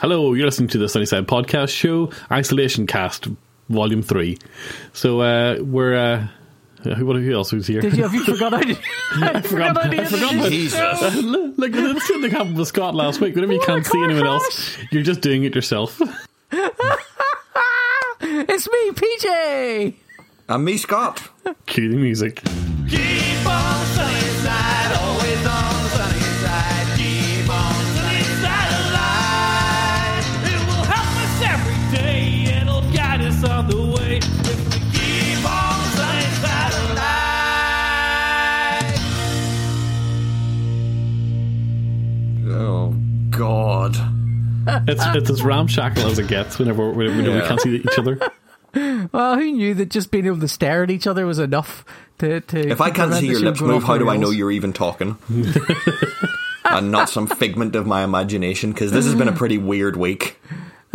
Hello, you're listening to the Sunnyside Podcast Show, Isolation Cast, Volume 3. So, uh, we're, uh, who, what, who else was here? Did you have you forgot I did? I forgot- I I forgot my- Jesus. Look, the same thing happened with Scott last week. Whenever you What can't a see anyone car else, you're just doing it yourself. It's me, PJ. And me, Scott. Cue the music. It's, it's as ramshackle as it gets whenever, whenever we Yeah. can't see each other. Well, who knew that just being able to stare at each other was enough to. to If I can't see your lips move, how do I know you're even talking? and not some figment of my imagination, because this has been a pretty weird week.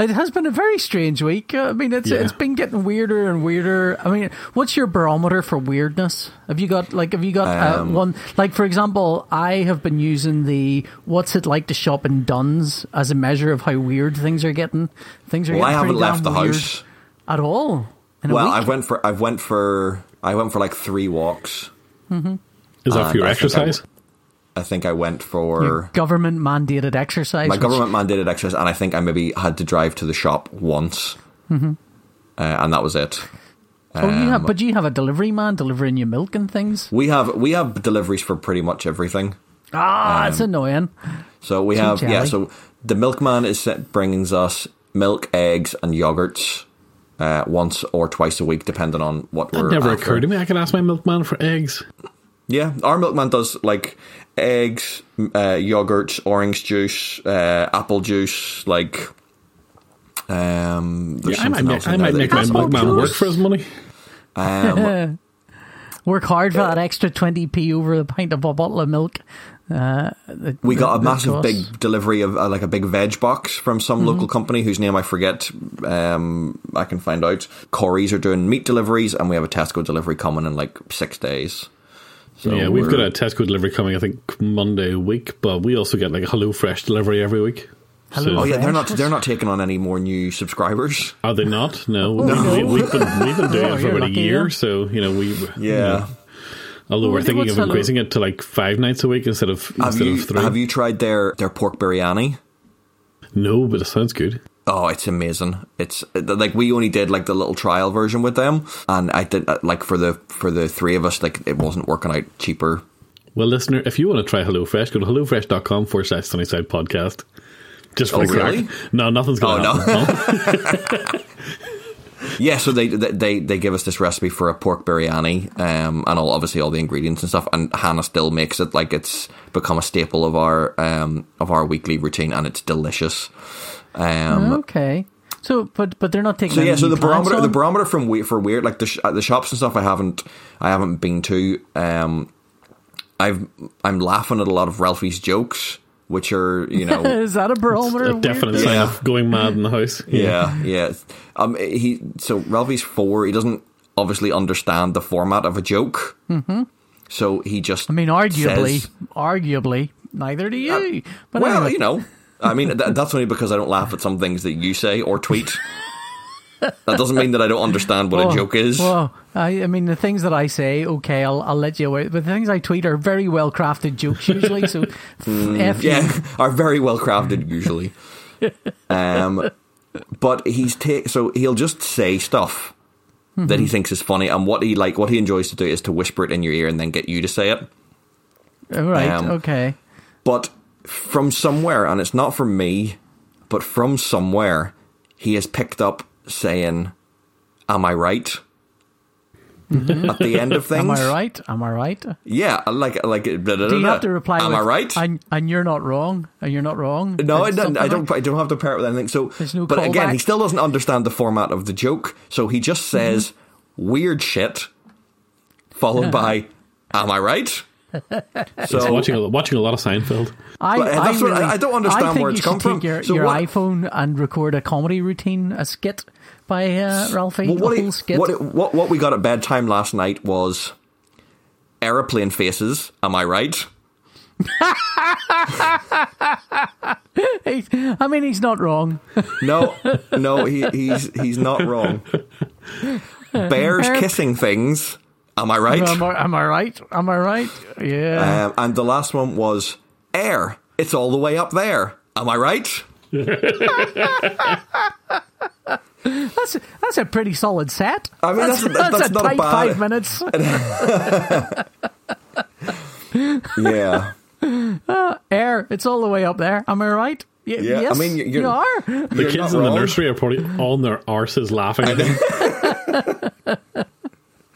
It has been a very strange week. Uh, I mean, it's Yeah. it's been getting weirder and weirder. I mean, what's your barometer for weirdness? Have you got like have you got uh, Um, one like for example, I have been using the what's it like to shop in Dunnes as a measure of how weird things are getting. Things are Well, I getting haven't pretty left the house. at all. In Well, week. I went for, I went for, I went for like three walks. Is that for your I I exercise? I think I went for Your government mandated exercise. my which- government mandated exercise, and I think I maybe had to drive to the shop once, Mm-hmm. uh, and that was it. Oh, you um, have, but you have a delivery man delivering you milk and things. We have we have deliveries for pretty much everything. Ah, Um, it's annoying. So we Too have yeah. So the milkman is bringing us milk, eggs, and yogurts uh, once or twice a week, depending on what That we're. never after. occurred to me. I could ask my milkman for eggs. Yeah, our milkman does like eggs, m- uh, yogurts, orange juice, uh, apple juice, like. Um, there's Yeah, I might, make, else in I there might make my does. Apple milkman juice. work for his money. Um, Work hard for that extra twenty p over the pint of a bottle of milk. Uh, that- we got a massive costs. big delivery of uh, like a big veg box from some Mm-hmm. local company whose name I forget. Um, I can find out. Corey's are doing meat deliveries, and we have a Tesco delivery coming in like six days. So yeah, we've got a Tesco delivery coming, I think, Monday week, but we also get like a Hello Fresh delivery every week. Hello Oh yeah, they're not they're not taking on any more new subscribers. Are they not? No. no. We, we've, been, we've been doing Oh, it for you're about a year, yeah. so, you know, we. Yeah. Although we're thinking what's of Hello- increasing it to like five nights a week instead of Have instead you of three. have you tried their their pork biryani? No, but it sounds good. Oh, it's amazing. It's like we only did like the little trial version with them, and I did uh, like for the for the three of us, like it wasn't working out cheaper. Well, listener, if you want to try HelloFresh, go to HelloFresh.com forward slash Sunnyside Podcast. Just for Oh, crack. really? No, nothing's going Oh, no. Yeah, so they they they give us this recipe for a pork biryani, um, and all obviously all the ingredients and stuff. And Hannah still makes it like it's become a staple of our um of our weekly routine, and it's delicious. Um, Okay. So, but but they're not taking. So yeah, so the clients barometer, the barometer from we- for weird, like the sh- uh, the shops and stuff, I haven't, I haven't been to. Um, I've, I'm laughing at a lot of Ralphie's jokes, which are, you know, is that a barometer? a definite sign Yeah. of going mad in the house. yeah, yeah. Um, he so Ralphie's four. He doesn't obviously understand the format of a joke. Mm-hmm. So he just, I mean, arguably, says- arguably, neither do you. but well, anyway. you know, I mean, th- that's only because I don't laugh at some things that you say or tweet. that doesn't mean that I don't understand what a joke is. Well, I, I mean, the things that I say, okay, I'll, I'll let you away. But the things I tweet are very well crafted jokes usually. So, f- F yeah, are very well crafted usually. um, but he's so he'll just say stuff that he thinks is funny, and what he like, what he enjoys to do is to whisper it in your ear and then get you to say it. Right. um, okay. But from somewhere, and it's not from me, but from somewhere, he has picked up saying, "Am I right?" At the end of things, Am I right? Am I right? Yeah, like like. Do you have to reply? Am with, I right? And, and you're not wrong. And you're not wrong. No, I don't. I don't. like- I don't have to pair it with anything. So, There's no but again, he still doesn't understand the format of the joke. So he just says Mm-hmm. weird shit, followed by "Am I right?" Just So watching a, watching a lot of Seinfeld. I, I, that's what- really, I don't understand I think where you it's come should take from. Your, So your what- iPhone and record a comedy routine, a skit by uh, Ralphie. well, what, a he- whole skit. what, what what we got at bedtime last night was aeroplane faces. Am I right? I mean, he's not wrong. No, no, he, he's he's not wrong. Bears kissing things. Am I right? Am I, am I right? Am I right? Yeah. Um, and the last one was air. It's all the way up there. Am I right? that's that's a pretty solid set. I mean, that's- that's a not a tight bad- five minutes. Yeah. Air. It's all the way up there. Am I right? Y- Yeah, I mean, you're- you are. The You're kids not in the nursery are probably on their arses laughing.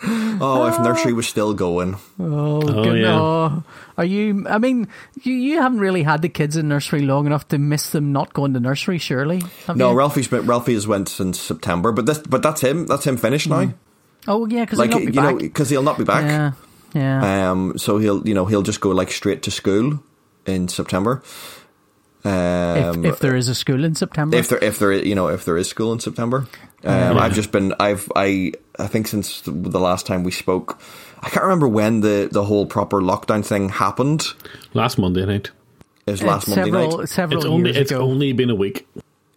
Oh, if nursery was still going. Oh, Oh, good- yeah. oh. Are you? I mean, you, you haven't really had the kids in nursery long enough to miss them not going to nursery, surely? Have No, you? Ralphie's been, Ralphie has went since September, but this but that's him. That's him finished now. Oh, yeah, because Like not be you back. know, because he'll not be back. yeah, yeah. Um, so he'll you know he'll just go like straight to school in September. Um, if, if there is a school in September, if there if there you know if there is school in September, um, I've just been I've I I think since the last time we spoke, I can't remember when the the whole proper lockdown thing happened. Last Monday night. It was last Monday several night. several It's only years it's ago. only been a week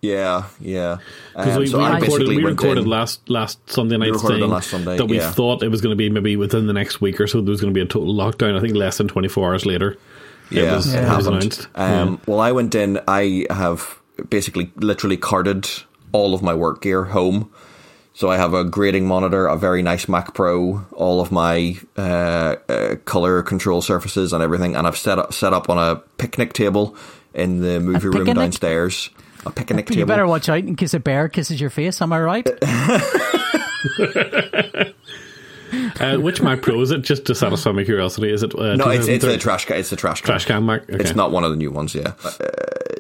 Yeah, yeah. because Um, we, so we I recorded we recorded last last Sunday night recorded saying last Sunday, that we yeah. thought it was going to be maybe within the next week or so there was going to be a total lockdown. I think less than twenty four hours later. Yeah, it was, it it was happened. announced. Um, Well, I went in. I have basically literally carted all of my work gear home. So I have a grading monitor, a very nice Mac Pro, all of my uh, uh, color control surfaces and everything, and I've set up set up on a picnic table in the movie room picnic? downstairs. A picnic you table. better watch out in case a bear kisses your face. Am I right? Uh, which Mac Pro is it? Just to satisfy my curiosity, is it? Uh, no, it's it's a trash can. It's a trash can. trash can Mac. Okay. It's not one of the new ones, yeah.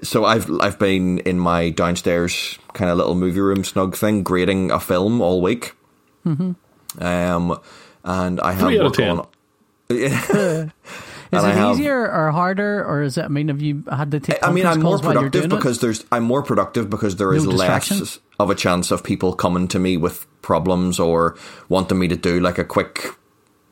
So I've I've been in my downstairs kind of little movie room snug thing, grading a film all week. Mm-hmm. Um, and I have Three out of work 10. on. Is And it have- easier or harder, or is it? I mean, have you had to take? I mean, I'm more calls while you're productive doing it? because there's I'm more productive because there is No less of a chance of people coming to me with problems or wanting me to do like a quick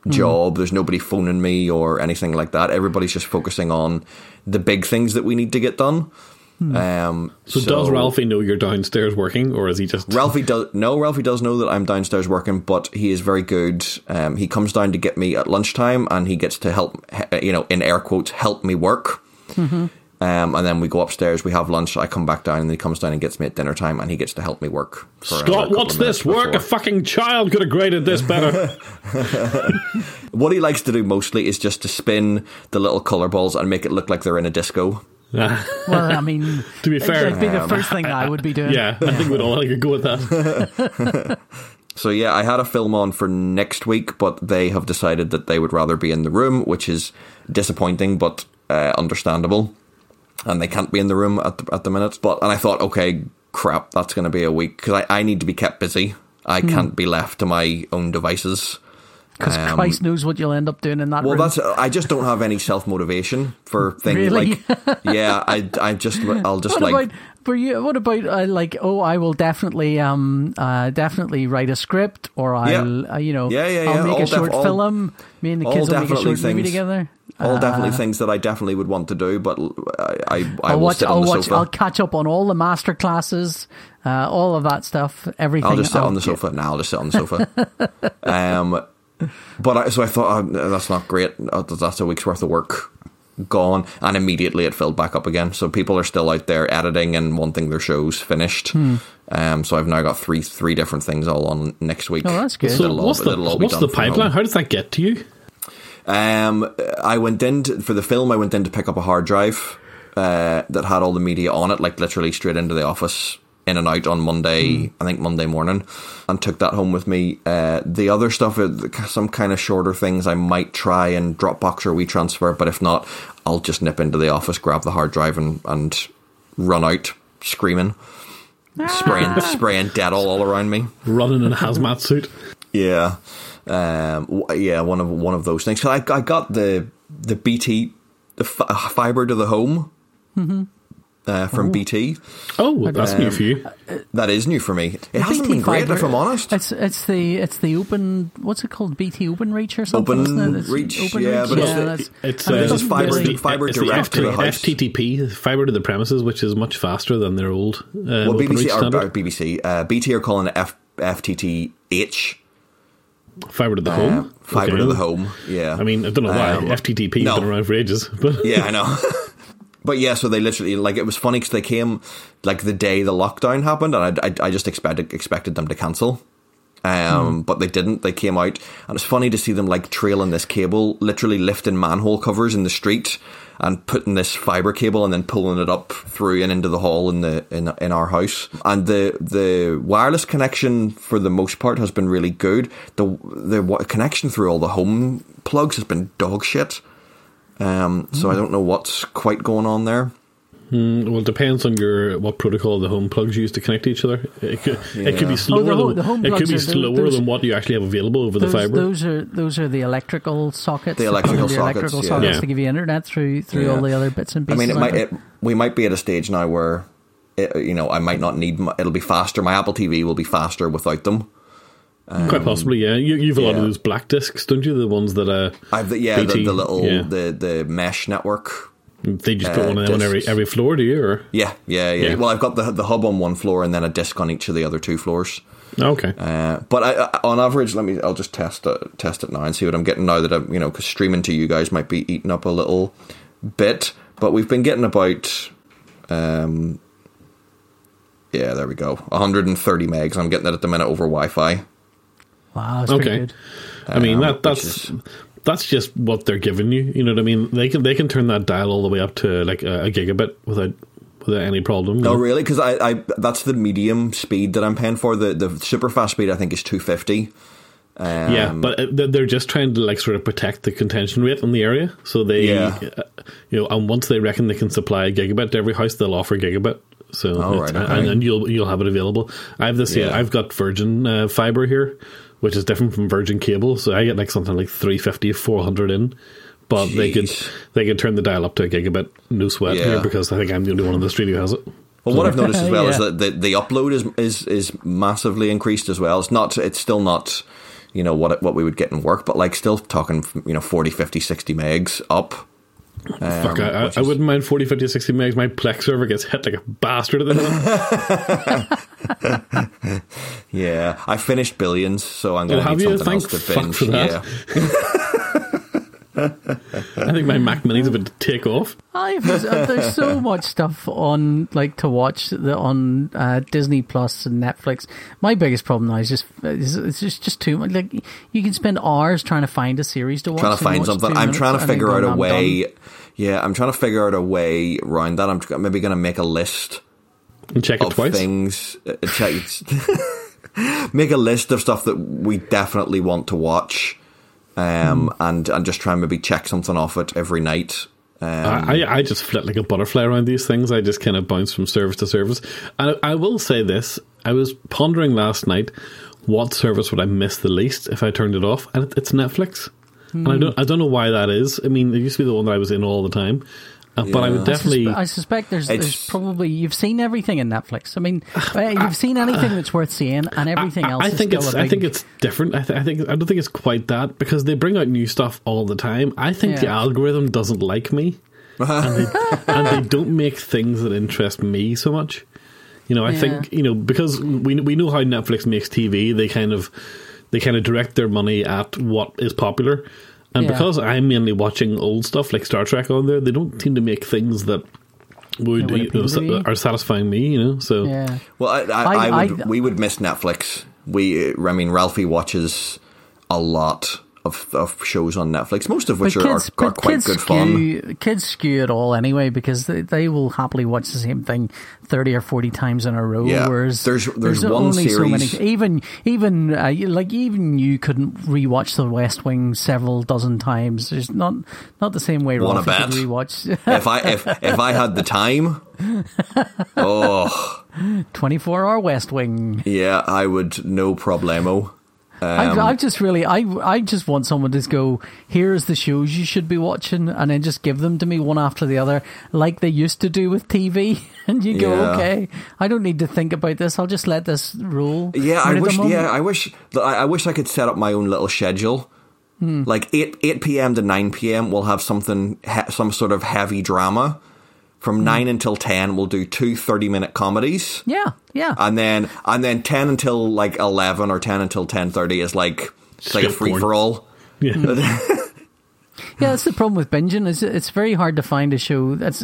Hmm. job. There's nobody phoning me or anything like that. Everybody's just focusing on the big things that we need to get done. Hmm. Um, so, does Ralphie know you're downstairs working, or is he just Ralphie does no. Ralphie does know that I'm downstairs working, but he is very good. Um, he comes down to get me at lunchtime, and he gets to help. You know, in air quotes, help me work. Mm-hmm. Um, and then we go upstairs. We have lunch. I come back down, and he comes down and gets me at dinner time, and he gets to help me work. for Scott? What's this minutes work? A fucking child could have graded this better. What he likes to do mostly is just to spin the little color balls and make it look like they're in a disco. Well, I mean, To be fair, that'd be the um, first thing I would be doing. yeah, I think we'd all like to go with that. So yeah, I had a film on for next week, but they have decided that they would rather be in the room, which is disappointing but uh, understandable. And they can't be in the room at the, at the minute. But and I thought, okay, crap, that's going to be a week because I, I need to be kept busy. I Hmm. can't be left to my own devices. because Um, Christ knows what you'll end up doing in that Well, room. that's I just don't have any self motivation for things Really? like yeah. I I just I'll just what like about for you? What about uh, like? Oh, I will definitely, um, uh, definitely write a script, or I'll, Yeah. uh, you know, Yeah, yeah, I'll yeah. make All a short all- film. Me and the kids will make a short movie together. All definitely Uh, things that I definitely would want to do, but I I, I I'll watch. sit on I'll the watch. sofa. I'll catch up on all the master classes, uh, all of that stuff. Everything. I'll just sit I'll- on the sofa. Now I'll just sit on the sofa. um, but I, so I thought oh, that's not great. Uh, That's a week's worth of work gone, and immediately it filled back up again. So people are still out there editing and wanting their shows finished. Hmm. Um, so I've now got three three different things all on next week. Oh, that's good. So what's the that'll all be what's the pipeline? How does that get to you? Um, I went in to, for the film. I went in to pick up a hard drive uh, that had all the media on it, like literally straight into the office, in and out on Monday. I think Monday morning, and took that home with me. Uh, the other stuff, uh, some kind of shorter things, I might try and Dropbox or WeTransfer, but if not, I'll just nip into the office, grab the hard drive, and and run out screaming, spraying spraying Dettol all around me. Running in a hazmat suit. Yeah, um, w- yeah, one of one of those things. 'Cause I I got the the BT the f- fiber to the home uh, from BT. Oh, that's new for you. That is new for me. It hasn't BT been great, Fibre- if I'm honest. It's it's the it's the open what's it called BT Open Reach or something? Open isn't it? It's Reach, open yeah, reach. but it's the- that's- It's, and uh, This is fibre really- to- fibre It's the direct to the house. FTTP, fiber to the premises, which is much faster than their old um, Well, open BBC reach or, or BBC, uh, BT are calling it F, FTTH, fiber to the uh, home, fibre Okay. to the home. Yeah, I mean, I don't know why Um, FTTP no. has been around for ages, but yeah, I know. but yeah, so they literally like it was funny because they came like the day the lockdown happened, and I, I, I just expected expected them to cancel. Um, but they didn't. They came out, and it's funny to see them like trailing this cable, literally lifting manhole covers in the street and putting this fiber cable and then pulling it up through and into the hall in the in in our house. And the the wireless connection for the most part has been really good. The the connection through all the home plugs has been dog shit. Um, so I don't know what's quite going on there. Hmm, well, it depends on your what protocol the home plugs use to connect to each other. It could, it could be slower Oh, the than the it could be are- slower those- than what you actually have available over the fiber. those are those are the electrical sockets. The that electrical come in sockets, electrical yeah. sockets Yeah. to give you internet through through Yeah. all the other bits and pieces. I mean, it might. It, we might be at a stage now where, it, you know, I might not need. My, it'll be faster. My Apple TV will be faster without them. Quite um, possibly, yeah. You, you've a lot of those black discs, don't you? The ones that are I've the, yeah, BT, the, the little yeah. the the mesh network. They just put uh, one on every every floor, do you? Or Yeah, yeah, yeah, Yeah. Well, I've got the the hub on one floor and then a disc on each of the other two floors. okay, Uh, but I, I, on average, let me. I'll just test it, test it now and see what I'm getting now that I'm, you know, because streaming to you guys might be eating up a little bit. But we've been getting about, um, yeah, there we go, 130 megs. I'm getting it at the minute over Wi-Fi. wow, that's okay. good. I mean Um, that that's is- that's just what they're giving you. You know what I mean? They can they can turn that dial all the way up to like a, a gigabit without without any problem. No, Oh, really? Because I, I, that's the medium speed that I'm paying for. The the super fast speed I think is 250. Um, yeah, but uh, they're- just trying to like sort of protect the contention rate in the area. So they, Yeah. uh, you know, and once they reckon they can supply a gigabit to every house, they'll offer gigabit. So right, and, okay. and you'll you'll have it available. I have this. Yeah. Yeah. I've got Virgin uh, fiber here, which is different from Virgin cable. So I get like something like 350, 400 in. But they could they could turn the dial up to a gigabit, no sweat Yeah. here because I think I'm the only one in the studio who has it. Well, what I've noticed as well is that the, the upload is, is is massively increased as well. It's not. It's still not. You know what what we would get in work, but like still talking. You know, 40, 50, 60 megs up. Um, Fuck, I, I, which I wouldn't mind 40, 50, 60 megs. My Plex server gets hit like a bastard at the minute. Yeah, I finished billions, so I'm going Oh, to have need you? something else Thank to fuck binge. for that. Yeah. I think my Mac Mini's about to take off. I've, uh, there's so much stuff on like to watch the, on uh, Disney Plus and Netflix. My biggest problem now is just is, it's just just too much. Like you can spend hours trying to find a series to watch. trying to find something. I'm trying to minutes and then figure out go, a "I'm way. done." Yeah, I'm trying to figure out a way around that. I'm maybe going to make a list And check it of twice. things. Uh, check, make a list of stuff that we definitely want to watch, um, and and just try and maybe check something off it every night. Um, I, I just flit like a butterfly around these things. I just kind of bounce from service to service. And I, I will say this: I was pondering last night what service would I miss the least if I turned it off, and it, it's Netflix. And I don't, I don't know why that is. I mean, it used to be the one that I was in all the time, uh, but I Yeah. would I, definitely. suspe- I suspect there's, there's probably you've seen everything in Netflix. I mean, uh, you've seen anything that's worth seeing, and everything I, else. I is think still it's. a I big- think it's different. I, th- I think. I don't think it's quite that because they bring out new stuff all the time. I think the algorithm doesn't like me, and they, and they don't make things that interest me so much. You know, I Yeah. think you know because we we know how Netflix makes TV. They kind of they kind of direct their money at what is popular, and Yeah. because I'm mainly watching old stuff like Star Trek on there, they don't seem to make things that would, would you know, appeal are satisfying me. You know, so yeah. Well, I, I, I- I, would. I- we would miss Netflix. We, I mean, Ralphie watches a lot of, of shows on Netflix, most of which But are, kids, are, are quite good fun. Kids skew it all anyway because they, they will happily watch the same thing thirty or forty times in a row. Yeah. Whereas There's- there's one only so many. Even even uh, like even you couldn't rewatch The West Wing several dozen times. There's not not the same way Wanna could rewatch if I if if I had the time, oh twenty four hour West Wing. yeah, I would no problemo. I, I just really, I, I just want someone to go. Here's the shows you should be watching, and then just give them to me one after the other, like they used to do with TV. And you go, Yeah. okay, I don't need to think about this. I'll just let this roll. Yeah, I wish. Yeah, I wish. I, I wish I could set up my own little schedule. Hmm. Like eight eight p.m. to nine p.m. We'll have something, some sort of heavy drama. Hmm. From nine until ten, we'll do two 30 minute comedies, yeah, yeah. and then and then ten until like eleven or ten until ten thirty is like it's like a free for all. Yeah. Yeah, that's the problem with binging. Is it's very hard to find a show that's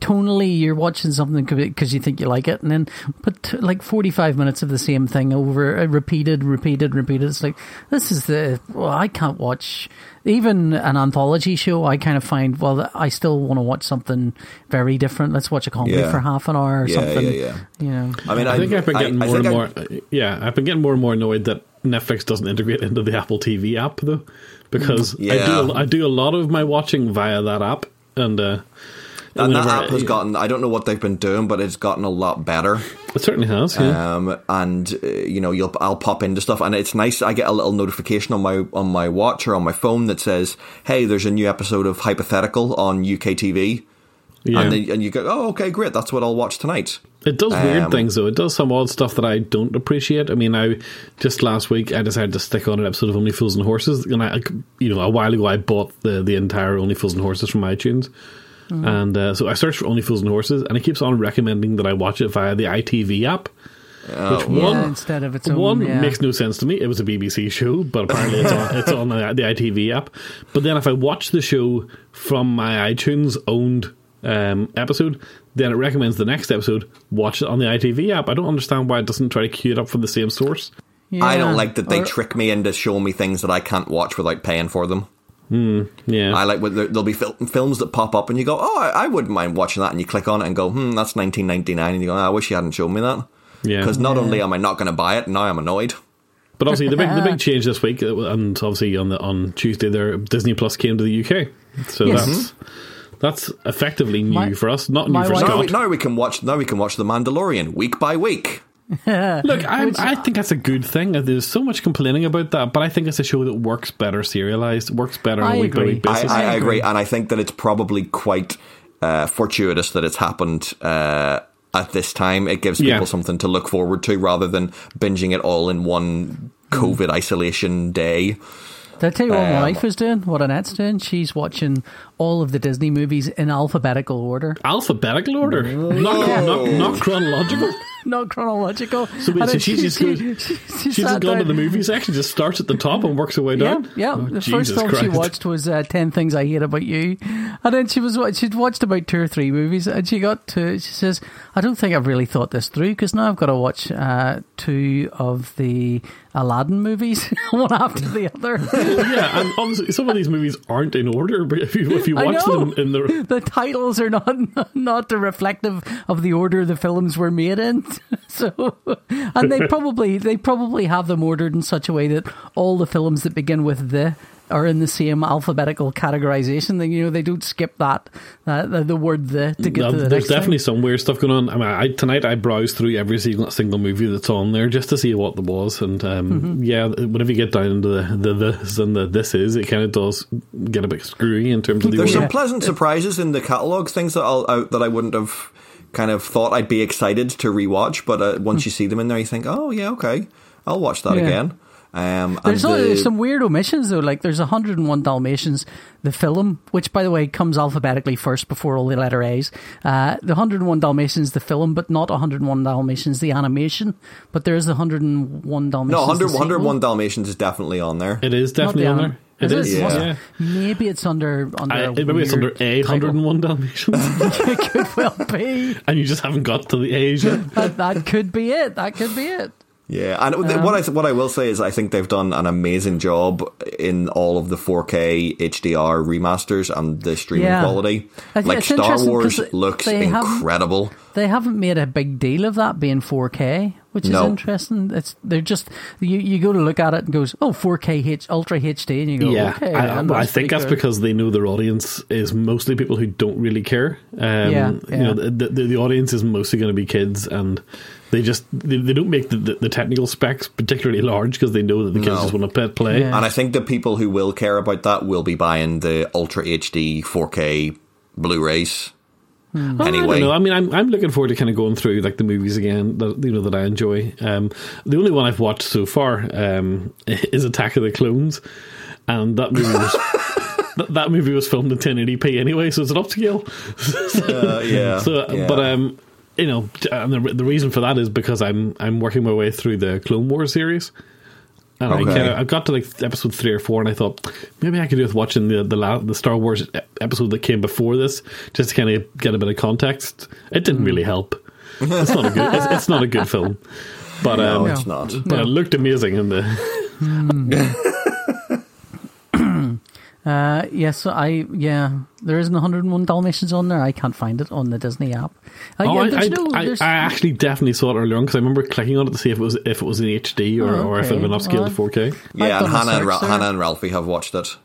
tonally you're watching something because you think you like it, and then put like forty five minutes of the same thing over uh, repeated, repeated, repeated. It's like this is the well, I can't watch even an anthology show. I kind of find well, I still want to watch something very different. Let's watch a comedy Yeah. for half an hour or Yeah, something. yeah, yeah. You know, I mean, I think I've been getting I more and more. I- yeah, I've been getting more and more annoyed that Netflix doesn't integrate into the Apple TV app though, because I do I do a lot of my watching via that app, and uh, and that app has gotten. I don't know what they've been doing, but it's gotten a lot better. it certainly has. Yeah. um, and uh, you know you'll I'll pop into stuff, and it's nice. I get a little notification on my on my watch or on my phone that says, "Hey, there's a new episode of Hypothetical on UK TV," yeah. and then, and you go, "Oh, okay, great. That's what I'll watch tonight." It does weird Um, things though. It does some odd stuff that I don't appreciate. I mean, I just last week I decided to stick on an episode of Only Fools and Horses, and I, you know, a while ago I bought the the entire Only Fools and Horses from iTunes, and uh, so I searched for Only Fools and Horses, and it keeps on recommending that I watch it via the ITV app. which yeah, one instead of its own. one yeah. makes no sense to me. It was a BBC show, but apparently it's on it's on the, the ITV app. But then if I watch the show from my iTunes owned um, episode, then it recommends the next episode. Watch it on the ITV app. I don't understand why it doesn't try to queue it up from the same source. I don't like that they Or- trick me into showing me things that I can't watch without paying for them. Yeah, I like when there- there'll be fil- films that pop up and you go, "Oh, I, I wouldn't mind watching that," and you click on it and go, "Hmm, that's 1999," and you go, "I wish you hadn't shown me that." yeah. Because not only am I not going to buy it, now I'm annoyed. But obviously the big the big change this week, uh, and obviously on the on Tuesday there, Disney Plus came to the UK. So Yes. that's that's effectively new My- for us, not new for wife- Now Scott. we, now we can watch. Now we can watch The Mandalorian week by week. Look, I, I think that's a good thing. There's so much complaining about that, but I think it's a show that works better serialized, works better on I a week by week I, basis. I, I I agree, agree. and I think that it's probably quite uh, fortuitous that it's happened uh, at this time. It gives people Yeah. something to look forward to rather than binging it all in one COVID isolation day. Did I tell you what my Um, wife is doing? What Annette's doing? She's watching all of the Disney movies in alphabetical order, Alphabetical order, not, not, not chronological. not chronological. So, wait, so then she just she- goes- she She's sat just gone to the movie section, just starts at the top and works her way down. yeah. Oh, the first Jesus film she watched was uh, Ten Things I Hate About You, and then she was she'd watched about two or three movies, and she got to she says, "I don't think I've really thought this through because now I've got to watch uh, two of the Aladdin movies, one after the other." yeah, and obviously some of these movies aren't in order, but if you if you I watch know. them in the the titles are not not the reflective of the order the films were made in. So, and they probably they probably have them ordered in such a way that all the films that begin with the are in the same alphabetical categorization. Then you know they don't skip that uh, the, the word the to get No, to the there's next definitely thing. some weird stuff going on. I mean, I, tonight I browsed through every single, single movie that's on there just to see what there was, and um, Mm-hmm. yeah, whenever you get down into the, the this and the this is, it kind of does get a bit screwy in terms of the There's order. some pleasant surprises in the catalog, things that I'll, out that I wouldn't have kind of thought I'd be excited to rewatch, but uh, once you see them in there, you think, "Oh yeah, okay, I'll watch that Yeah. again." Um, There's, and the- there's some weird omissions though. Like there's 101 Dalmatians, the film, which by the way comes alphabetically first before all the letter A's. Uh, the 101 Dalmatians, the film, but not 101 Dalmatians, the animation. But there is the 101 Dalmatians. no, 100, 101. Dalmatians is definitely on there. It is definitely the on there. It Is is. Yeah. yeah. Maybe it's under under. I, a maybe it's under A 101 Dalmatians, it could well be. and you just haven't got to the A's yet. That, that could be it. That could be it. Yeah, and what I what I will say is I think they've done an amazing job in all of the 4K HDR remasters and the streaming Yeah. quality. I Like Star Wars looks they haven't- incredible. They haven't made a big deal of that being 4K, which is No. interesting. It's they're just you, you go to look at it and goes, oh, 4K H, Ultra HD, and you go, Yeah, okay. I, and well, I think that's good. because they know their audience is mostly people who don't really care. Um, Yeah, you know, yeah. the, the, the audience is mostly going to be kids, and they just they, they don't make the, the, the technical specs particularly large because they know that the kids No. just want to play. play. Yeah. And I think the people who will care about that will be buying the Ultra HD 4K Blu-rays. Well, I Anyway, don't know. I mean, I'm I'm looking forward to kind of going through like the movies again that you know that I enjoy. Um, the only one I've watched so far um, is Attack of the Clones, and that movie was that, that movie was filmed in 1080p anyway, so it's an upscale. uh, yeah. So, yeah. but um, you know, and the the reason for that is because I'm I'm working my way through the Clone Wars series. And I Okay. kinda, I got to like episode three or four, and I thought maybe I could do with watching the the, la- the Star Wars episode that came before this, just to kind of get a bit of context. It didn't really help. It's not a good. It's, it's not a good film, but no, um, it's not. but it looked amazing in the. Uh, yes, I yeah. There isn't 101 Dalmatians on there. I can't find it on the Disney app. Uh, Oh, yeah, I, I, no, I, I actually definitely saw it earlier on because I remember clicking on it to see if it was if it was in HD or, Oh, or if it had been upscaled Well, to 4K. Yeah, and Hannah and, Ra- Hannah and Ralphie have watched it.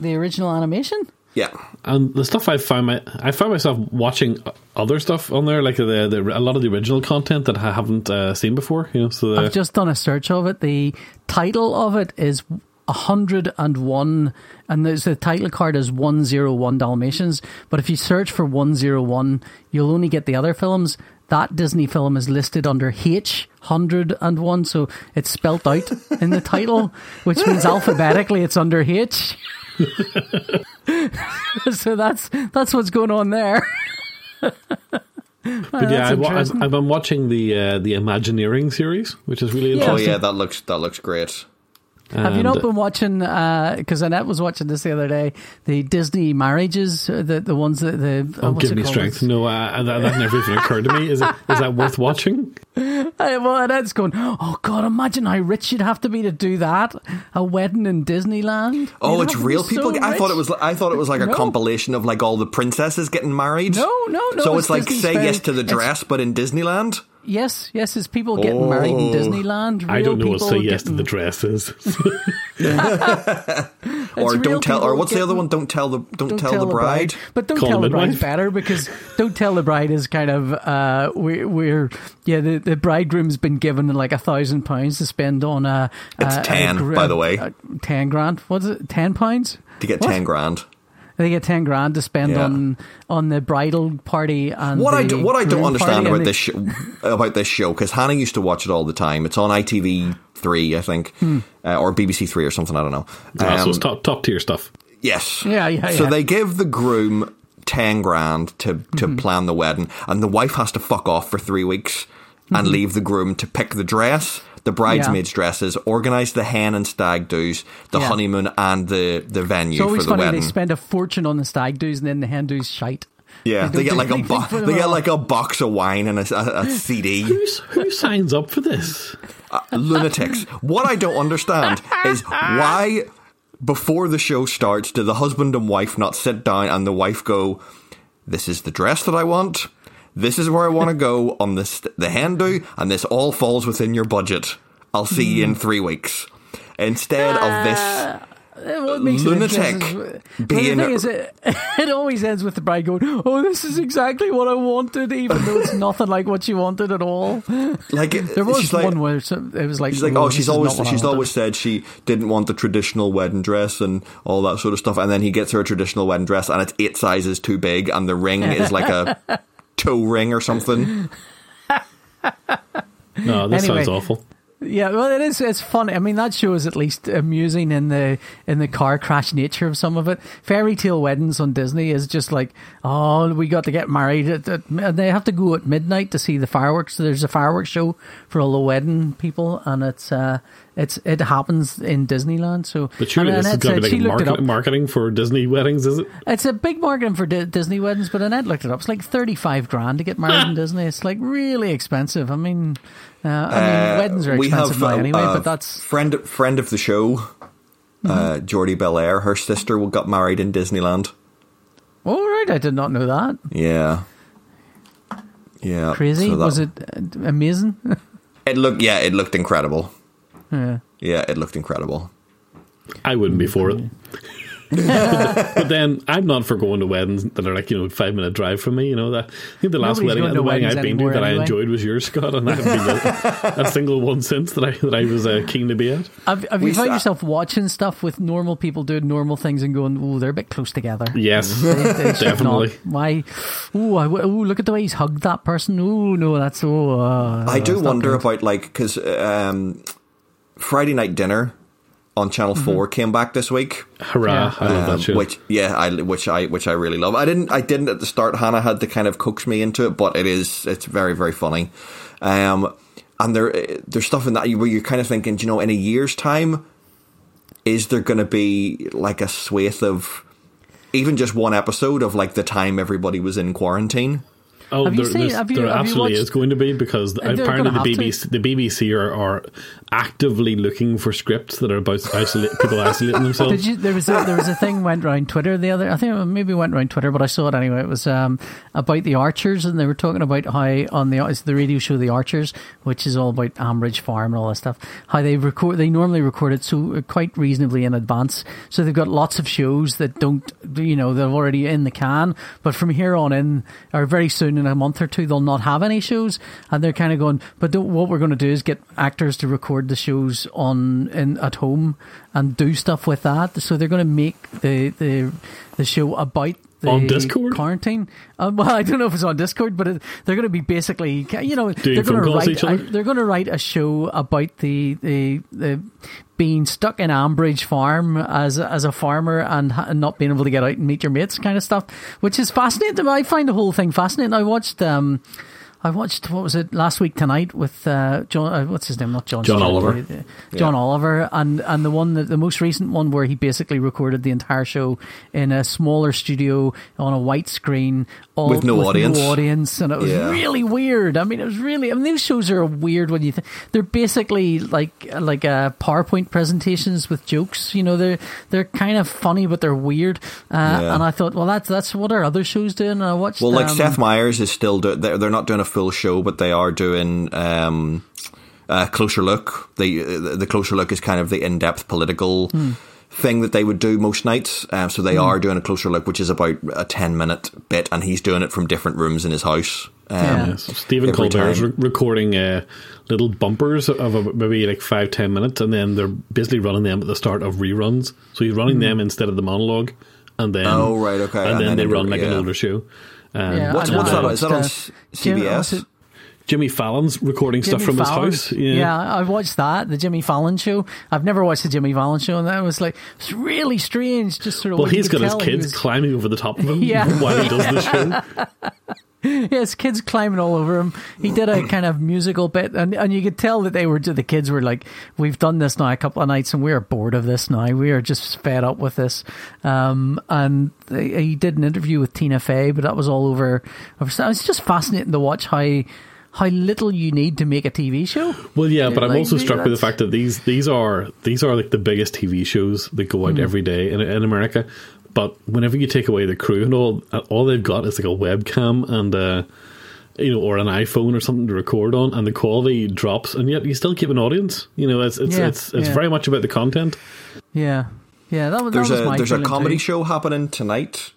the original animation. Yeah. And the stuff I found my I found myself watching other stuff on there, like the, the a lot of the original content that I haven't uh, seen before. You know, so the, I've just done a search of it. The title of it is 101, and there's the title card is 101 Dalmatians. But if you search for 101, you'll only get the other films. That Disney film is listed under H 101, so it's spelt out in the title, which means alphabetically it's under H. so that's that's what's going on there. but yeah, I've, I've. I've been watching the uh, the Imagineering series, which is really interesting. Oh yeah, that looks that looks great. Have you not uh, been watching? Because Annette was watching this the other day. The Disney marriages, uh, the the ones that the Oh, what's give me called? strength! No, uh, that, that never even occurred to me. Is it is that worth watching? Uh, well, Annette's going. Oh God! Imagine how rich you'd have to be to do that. A wedding in Disneyland. Oh, You'd it's have to be real so people. I thought it was. I thought it was like a No. compilation of like all the princesses getting married. No, no, no, So it's it's, like Disney's say very- yes to the it's- dress, but in Disneyland. Yes, yes, it's people getting married in Oh. Disneyland. Real I don't know what say yes to the dresses. or don't tell. Or people what's the other one? Don't tell the. Don't, Don't tell, the bride. But don't Call tell the the bride midwife. better because don't tell the bride is kind of uh we we're yeah the, the bridegroom's been given like a thousand pounds to spend on a It's a- a 10, gr- by the way. a ten grand what's it ten pounds To get What? ten grand. They get ten grand to spend Yeah. on on the bridal party and What I do, what I don't groom understand party about this show, about this show because Hannah used to watch it all the time. It's on ITV three, I think, Hmm. uh, or BBC three or something. I don't know. Ah, so Um, it's top top tier stuff. Yes. Yeah, yeah, So yeah. they give the groom ten grand to to Mm-hmm. plan the wedding, and the wife has to fuck off for three weeks and leave the groom to pick the dress, the bridesmaids' dresses, organize the hen and stag do's, the Yeah. honeymoon, and the the venue It's always for the funny wedding. they spend a fortune on the stag do's and then the hen do's shite. yeah, they they get like a bo- they get all. like a box of wine and a, a, a CD. Who's, who signs up for this? Uh, lunatics. What I don't understand is why, before the show starts, do the husband and wife not sit down and the wife go, "This is the dress that I want. This is where I want to go on this the hen and this all falls within your budget. I'll see you in three weeks." Instead of this Uh, What makes it Lunatic being- the thing is, it, it always ends with the bride going, "Oh, this is exactly what I wanted," even though it's nothing like what she wanted at all. like There was she's like, one where it was like, She's like, "Oh, oh, she's always she's always said she didn't want the traditional wedding dress and all that sort of stuff. And then he gets her a traditional wedding dress, and it's eight sizes too big, and the ring is like a toe ring or something. No, this Anyway. sounds awful. Yeah, well, it is. It's funny. I mean, that show is at least amusing in the in the car crash nature of some of it. Fairy tale weddings on Disney is just like, oh, we got to get married. At, at, and they have to go at midnight to see the fireworks. There's a fireworks show for all the wedding people, and it's uh, it's it happens in Disneyland. So, But surely and this is going to be like market, marketing for Disney weddings, is it? It's a big marketing for Di- Disney weddings, but Annette looked it up. It's like thirty five grand to get married in Disney. It's like really expensive. I mean, uh, I mean, weddings are we expensive have now uh, anyway, uh, but that's Mm-hmm. friend friend of the show, uh, Jordy Belair. Her sister got married in Disneyland. all right. I did not know that. Yeah, yeah, Crazy. so that- Was it uh, amazing? It looked yeah, it looked incredible. Yeah. Yeah, it looked incredible. I wouldn't be for it. but then I'm not for going to weddings that are like you know five minute drive from me. You know that I think the last Nobody's wedding, the wedding I've been to anymore that I enjoyed was yours, Scott, and I haven't been a, a single one since that I that I was uh, keen to be at. Have, have We you found sa- yourself watching stuff with normal people doing normal things and going, "Oh, they're a bit close together"? Yes, They- they definitely. Why? Oh, I, oh, look at the way he's hugged that person. Oh no, that's oh. Uh, I do wonder good. about like because um, Friday Night Dinner on Channel Four came back this week. Hurrah! Yeah. I love Um, that show. Which yeah, I which I which I really love. I didn't I didn't at the start. Hannah had to kind of coax me into it, but it is it's very very funny. Um, and there there's stuff in that where you're kind of thinking, do you know, in a year's time, is there going to be like a swathe of even just one episode of like the time everybody was in quarantine? Oh, Have you there, seen- have you- there have you absolutely watched- is going to be because apparently the. BBC, the BBC are, are actively looking for scripts that are about isolate, people isolating themselves. Did you? There was a, there was a thing went around Twitter the other. I think it maybe went around Twitter, but I saw it anyway. It was um, about the Archers, and they were talking about how on the it's the radio show The Archers, which is all about Ambridge Farm and all that stuff. How they record, they normally record it so uh, quite reasonably in advance. So they've got lots of shows that don't, you know, they're already in the can. But from here on in, or very soon in a month or two, they'll not have any shows, and they're kind of going. But what we're going to do is get actors to record the shows on in at home and do stuff with that. So they're going to make the the the show about. The On Discord? quarantine. Uh, well, I don't know if it's on Discord, but it, they're going to be basically, you know, they're going to write. a- they're going to write a show about the the the being stuck in Ambridge Farm as a, as a farmer and, ha- and not being able to get out and meet your mates, kind of stuff, which is fascinating. I find the whole thing fascinating. I watched. um I watched what was it last week tonight with uh, John. Uh, what's his name? Not John. Jon Stewart, Oliver. uh, John Oliver, and and the one that the most recent one where he basically recorded the entire show in a smaller studio on a white screen, With no audience. no audience, and it was Yeah. really weird. I mean, it was really. I mean, these shows are weird when you think they're basically like like uh, PowerPoint presentations with jokes. You know, they're they're kind of funny, but they're weird. Uh, Yeah. And I thought, well, that's that's what our other shows doing. And I watched. Well, like um, Seth Meyers is still do- they're they're not doing a full show, but they are doing um, a closer look. The the closer look is kind of the in depth political thing that they would do most nights. Um, so they are doing a closer look, which is about a ten minute bit, and he's doing it from different rooms in his house. Um, Yeah. Yes. Stephen Every Colbert is re- recording uh, little bumpers of a, maybe like five ten minutes, and then they're basically running them at the start of reruns. So he's running them instead of the monologue, and then. Oh, right, okay, and, and then, then they run like an older show. Um, Yeah, What's what's I that? Is that on uh, Jim- what's CBS? Jimmy Fallon's recording stuff Jimmy from his house. Yeah. I watched that, the Jimmy Fallon show. I've never watched the Jimmy Fallon show, and that was like it's really strange. Just sort of. Well, he's got his kids was- climbing over the top of him Yeah. while he does the show. Yeah, his kids climbing all over him. He did a kind of musical bit, and and you could tell that they were the kids were like, "We've done this now a couple of nights, and we are bored of this now. We are just fed up with this." Um, and he did an interview with Tina Fey, but that was all over. It's just fascinating to watch how how little you need to make a TV show. Well, yeah, but I'm like, also struck with the fact that these these are these are like the biggest TV shows that go out every day in, in America. But whenever you take away the crew and all, all they've got is like a webcam and uh, you know, or an iPhone or something to record on, and the quality drops, and yet you still keep an audience. You know, it's it's Yeah, it's, it's yeah. very much about the content. Yeah, yeah. That, was- There's was a my there's a comedy too. show happening tonight.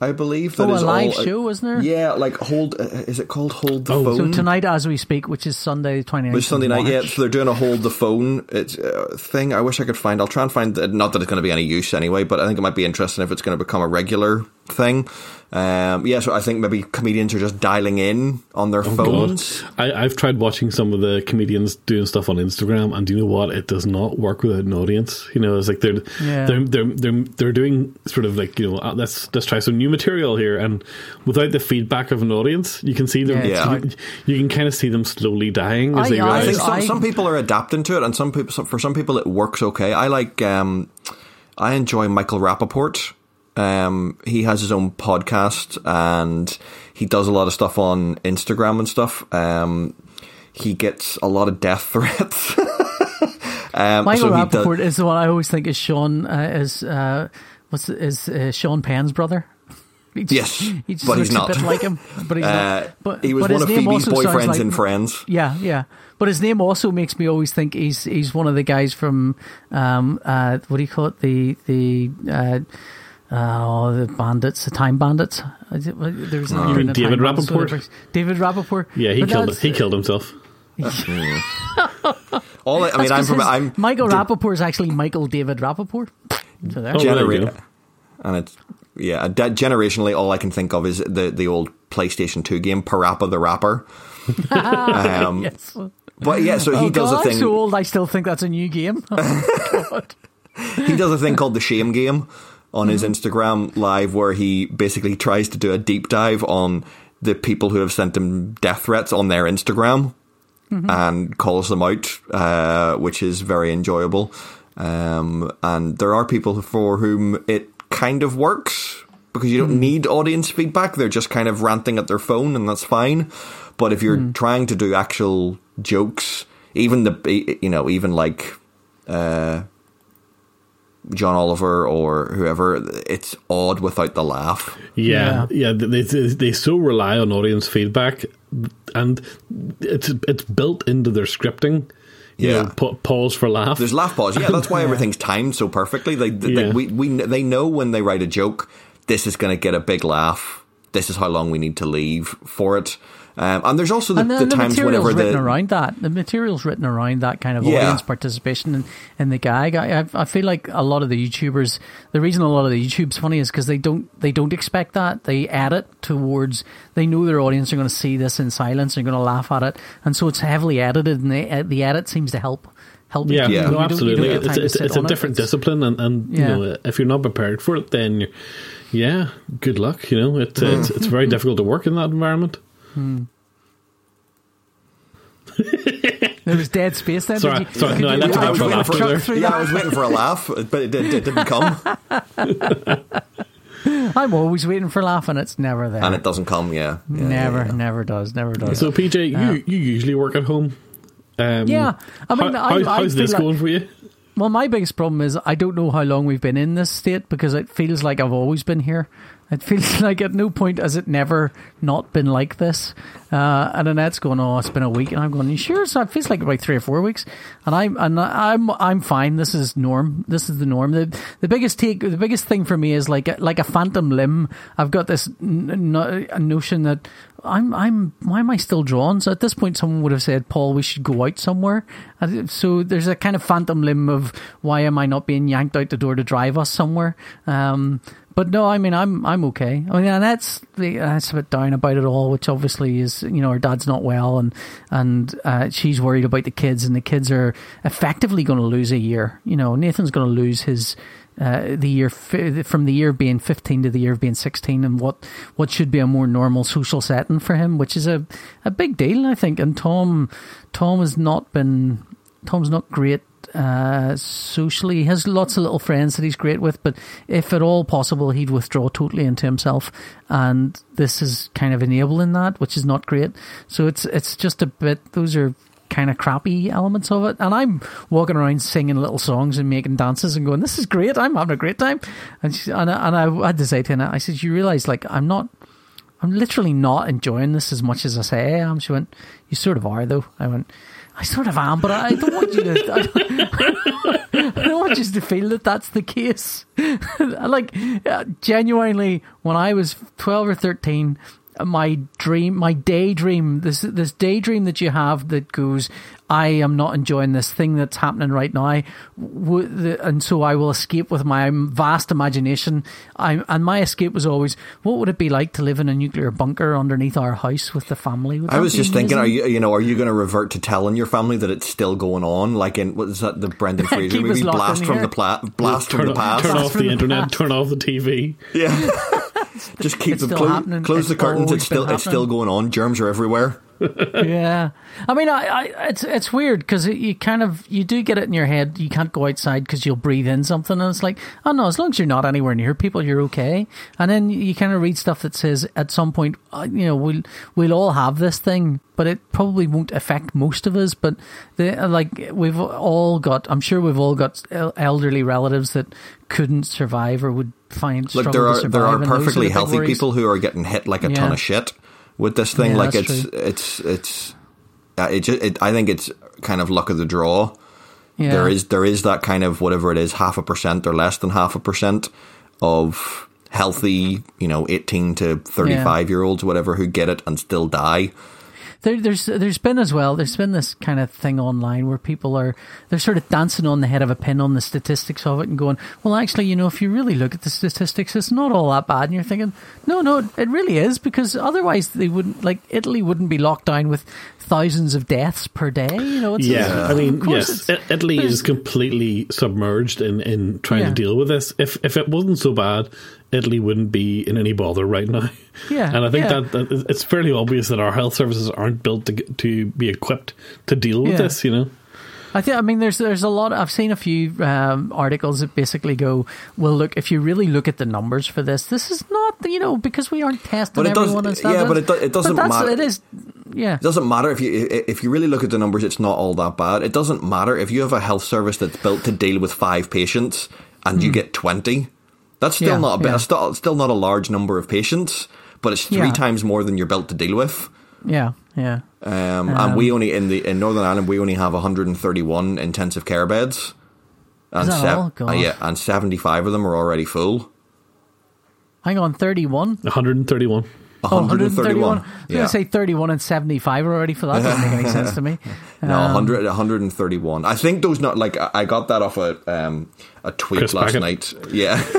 I believe Oh, that a is live all, show, wasn't there? Yeah, like hold. Uh, is it called Hold the Oh, Phone? So tonight, as we speak, which is Sunday, twenty. Which Sunday night, yeah. So they're doing a hold the phone it's, uh, thing. I wish I could find. I'll try and find. Not that it's going to be any use anyway, but I think it might be interesting if it's going to become a regular thing. Um, yeah, so I think maybe comedians are just dialing in on their God. phones. I, I've tried watching some of the comedians doing stuff on Instagram, and do you know what? It does not work without an audience. You know, it's like they're Yeah. they're, they're they're they're doing sort of like you know, uh, let's let's try some new material here, and without the feedback of an audience, you can see them. Yeah, it's You, you can kind of see them slowly dying as I- they I I think some, I- some people are adapting to it, and some people, some, for some people, it works okay. I like, um, I enjoy Michael Rapaport. Um, he has his own podcast, and he does a lot of stuff on Instagram and stuff. Um, he gets a lot of death threats. um, Michael so he does- is the one I always think is Sean uh, is uh, what's is uh, Sean Penn's brother. He just- Yes, he just but looks he's not. a bit like him. But he's Uh, not. But he was but one of Phoebe's boyfriends like- in Friends. Yeah, yeah. But his name also makes me always think he's he's one of the guys from um uh what do you call it the the uh. Uh, oh, the bandits, the time bandits. Is it- There's an You mean David Rappaport? whatever. David Rappaport. Yeah, he But killed he killed himself. All I, I mean, I'm 'cause from his- I'm Michael the Rapaport is actually Michael David Rapaport. So there. Oh, there you and it's yeah. de- generationally, all I can think of is the the old PlayStation Two game Parappa the Rapper. um, yes. But yeah, so he oh, does God, a thing. I'm so old. I still think that's a new game. Oh, God. he does a thing called the shame game on his Mm-hmm. Instagram live where he basically tries to do a deep dive on the people who have sent him death threats on their Instagram Mm-hmm. and calls them out, uh, which is very enjoyable. Um, and there are people for whom it kind of works because you don't Mm-hmm. need audience feedback. They're just kind of ranting at their phone and that's fine. But if you're Mm. trying to do actual jokes, even the, you know, even like, uh, John Oliver or whoever, it's odd without the laugh. Yeah, yeah. They, they they so rely on audience feedback, and it's it's built into their scripting. You Yeah. know, pa- pause for laugh. There's laugh pause. Yeah, that's why everything's timed so perfectly. They, they, Yeah. we, we, they know when they write a joke, this is going to get a big laugh. This is how long we need to leave for it. Um, and there's also the, and the, the, the times material's whenever written the around that. The material's written around that kind of Yeah. audience participation in, in the gag. I, I, I feel like a lot of the YouTubers, the reason a lot of the YouTube's funny is because they don't they don't expect that. They edit towards they know their audience are going to see this in silence. They're going to laugh at it, and so it's heavily edited, and the the edit seems to help. Help yeah, you. Yeah. You no, don't- you don't absolutely. It's, it's, it's a on it. different It's- discipline, and, and Yeah. you know, if you're not prepared for it, then you're, yeah, good luck. You know, it, it's it's very difficult to work in that environment. There was dead space then. Sorry, you- sorry, no, I you- left it I out was for waiting laughter truck there. yeah. I was waiting for a laugh, but it, it, it didn't come, I'm always waiting for laughing. It's never there. and it doesn't come. Yeah, yeah never, yeah, yeah. never does. Never does. So, PJ, you you usually work at home. Um, Yeah, I mean, how, I- how- I how's this like- going for you? Well, my biggest problem is I don't know how long we've been in this state because it feels like I've always been here. It feels like at no point has it never not been like this. Uh, and Annette's going, "Oh, it's been a week," and I'm going, "You sure?" So it feels like about three or four weeks, and I'm and I'm I'm fine. This is norm. This is the norm. The the biggest take, the biggest thing for me is like a, like a phantom limb. I've got this n- n- notion that I'm I'm why am I still drawn? So at this point, someone would have said, "Paul, we should go out somewhere." So there's a kind of phantom limb of why am I not being yanked out the door to drive us somewhere? Um, but no, I mean I'm I'm okay. I mean and that's the that's a bit down about it all, which obviously is you know her dad's not well and and uh, she's worried about the kids and the kids are effectively going to lose a year. You know Nathan's going to lose his uh, the year fi- from the year being 15 to the year of being 16 and what what should be a more normal social setting for him which is a a big deal I think and Tom Tom has not been Tom's not great uh, socially he has lots of little friends that he's great with but if at all possible he'd withdraw totally into himself and this is kind of enabling that which is not great so it's it's just a bit those are kind of crappy elements of it. And I'm walking around singing little songs and making dances and going, "This is great! I'm having a great time." And she, and, I, and I had to say to her, I said, "You realize, like, I'm not, I'm literally not enjoying this as much as I say I am." She went, "You sort of are, though." I went. I sort of am, but I don't want you to. I don't, I don't want you to feel that that's the case. like, uh, genuinely, when I was twelve or thirteen, my dream, my daydream, this this daydream that you have that goes, I am not enjoying this thing that's happening right now, and so I will escape with my vast imagination. I, and my escape was always, what would it be like to live in a nuclear bunker underneath our house with the family? Would I was be just thinking, are you you know are you going to revert to telling your family that it's still going on? Like in what is that the Brendan Fraser movie, Blast from here. the pla- Blast turn, from the off- past? turn off the the internet, past. turn off the TV. Yeah, just keep It's them still close. happening. Close the It's curtains. always It's still it's still going on. Germs are everywhere. Yeah, I mean, I, I it's it's weird because you kind of you do get it in your head. You can't go outside because you'll breathe in something, and it's like, oh no, as long as you're not anywhere near people, you're okay. And then you kind of read stuff that says at some point, uh, you know, we'll we'll all have this thing, but it probably won't affect most of us. But the like we've all got, I'm sure we've all got elderly relatives that couldn't survive or would find Look, there to are there are perfectly the healthy worries. people who are getting hit like a ton of shit with this thing. Yeah, like it's, it's it's uh, it, ju- it I think it's kind of luck of the draw. Yeah. There is there is that kind of whatever it is, half a percent or less than half a percent of healthy, you know, eighteen to thirty five year olds, whatever, who get it and still die. There, there's there's been as well. There's been this kind of thing online where people are they're sort of dancing on the head of a pin on the statistics of it and going, well, actually, you know, if you really look at the statistics, it's not all that bad. And you're thinking, no, no, it really is because otherwise they wouldn't like Italy wouldn't be locked down with thousands of deaths per day. You know, it's, Yeah, I mean, yes, Italy is completely submerged in, in trying Yeah. to deal with this. If if it wasn't so bad, Italy wouldn't be in any bother right now. Yeah, and I think yeah. that, that it's fairly obvious that our health services aren't built to to be equipped to deal with Yeah. this. You know, I think. I mean, there's there's a lot. I've seen a few um, articles that basically go, well, look, if you really look at the numbers for this, this is not, you know, because we aren't testing But it does- everyone and yeah, but it do- it doesn't but that's- matter. It is, yeah. It doesn't matter if you if you really look at the numbers, it's not all that bad. It doesn't matter if you have a health service that's built to deal with five patients and you get twenty. That's still. Yeah, not a bit. yeah. Still, still not a large number of patients, but it's three Yeah. times more than you're built to deal with. Yeah, yeah. Um, and we only in the in Northern Ireland we only have 131 intensive care beds, and that all? Uh, yeah, and 75 of them are already full. Hang on, 31? 131. Oh, 131. I was Yeah. going to say 31 and 75 already for that. Doesn't make any sense to me. No, Um, 100, 131. I think those not like I I got that off a um, a tweet Chris last Packett. night. Yeah.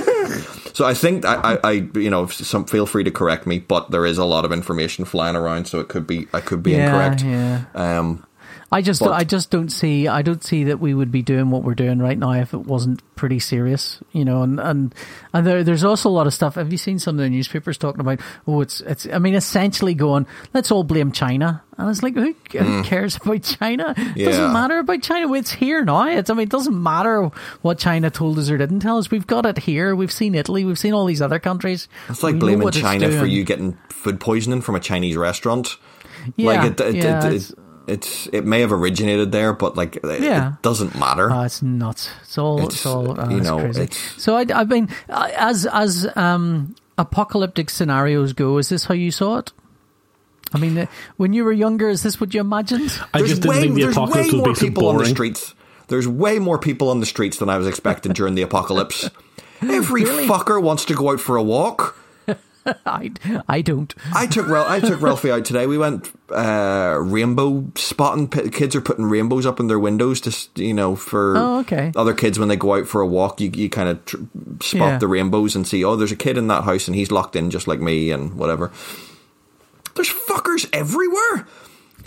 so I think I, I, I you know some feel free to correct me, but there is a lot of information flying around, so it could be I could be Yeah, incorrect. yeah. Um, I just, But- I just don't see, I don't see that we would be doing what we're doing right now if it wasn't pretty serious, you know. And and and there, there's also a lot of stuff. Have you seen some of the newspapers talking about? Oh, it's it's. I mean, essentially going, let's all blame China. And it's like, who, who cares about China? It Mm. Yeah. doesn't matter about China. It's here now. It's, I mean, it doesn't matter what China told us or didn't tell us. We've got it here. We've seen Italy. We've seen all these other countries. it's like We blaming China for you getting food poisoning from a Chinese restaurant. Yeah, like it, it, yeah, it, it's- it, may have originated there, but like it, Yeah. it doesn't matter. Oh, it's nuts. It's all. It's, It's, all. Oh, you it's know, crazy. it's- So I, I mean, uh, as as um, apocalyptic scenarios go, is this how you saw it? I mean, uh, when you were younger, is this what you imagined? I just didn't think the there's apocalypse way would more be so people on the streets. There's way more people on the streets than I was expecting during the apocalypse. Every fucker wants to go out for a walk. I, I don't. I took Rel- I took Ralphie out today. We went uh, rainbow spotting. P- kids are putting rainbows up in their windows to you know for Oh, okay. other kids when they go out for a walk. You you kind of tr- spot Yeah. the rainbows and see oh there's a kid in that house and he's locked in just like me and whatever. There's fuckers everywhere,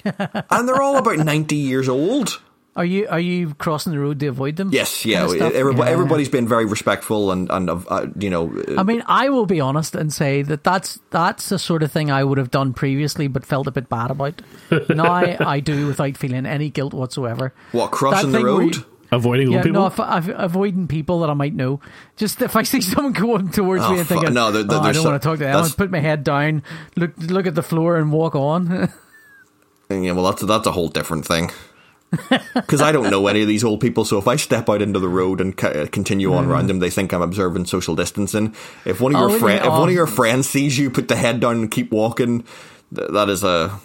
and they're all about ninety years old. Are you are you crossing the road to avoid them? Yes, yeah. Kind of everybody, Yeah. everybody's been very respectful and and uh, you know. I mean, I will be honest and say that that's that's the sort of thing I would have done previously, but felt a bit bad about. now I, I do without feeling any guilt whatsoever. What crossing That the road? you- Avoiding Yeah, people. no, if, if, avoiding people that I might know. Just if I see someone going towards Oh, me and fu- thinking, no, there- there- oh, I don't so- want to talk to them, I'll put my head down, look look at the floor, and walk on. Yeah, well, that's that's a whole different thing. Because I don't know any of these old people, so if I step out into the road and ca- uh, continue on hmm. around them, they think I'm observing social distancing. If one of Oh, your really? friend, if Oh. one of your friends sees you put the head down and keep walking, th- that is a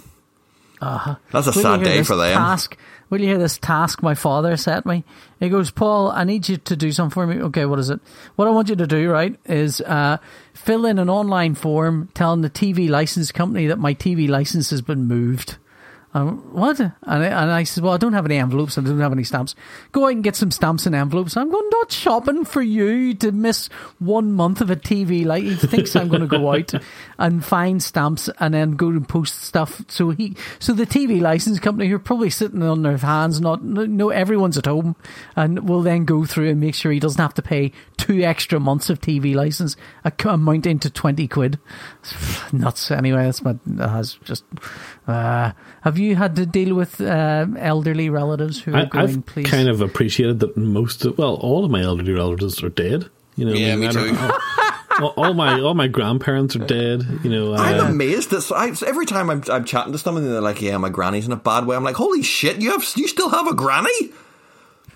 uh-huh. that's a Will sad day for them. Task. Will you hear this task my father set me? He goes, Paul, I need you to do something for me. Okay, what is it? What I want you to do, right, is uh, fill in an online form telling the TV license company that my TV license has been moved. Um, what? And I, and I said, well, I don't have any envelopes. I don't have any stamps. Go out and get some stamps and envelopes. I'm going not shopping for you to miss one month of a TV. Like he thinks I'm going to go out and find stamps and then go and post stuff. So he, so the TV license company who are probably sitting on their hands, not no, everyone's at home, and will then go through and make sure he doesn't have to pay two extra months of TV license, amounting to twenty quid. Nuts. Anyway, that's what has just. Uh, have you had to deal with uh, elderly relatives who are I, going, I've please? kind of appreciated that most of, well, all of my elderly relatives are dead. You know, Yeah, I me too. all, all my all my grandparents are dead. You know, I'm uh, amazed that I, every time I'm, I'm chatting to someone they're like, "Yeah, my granny's in a bad way." I'm like, "Holy shit! You have you still have a granny?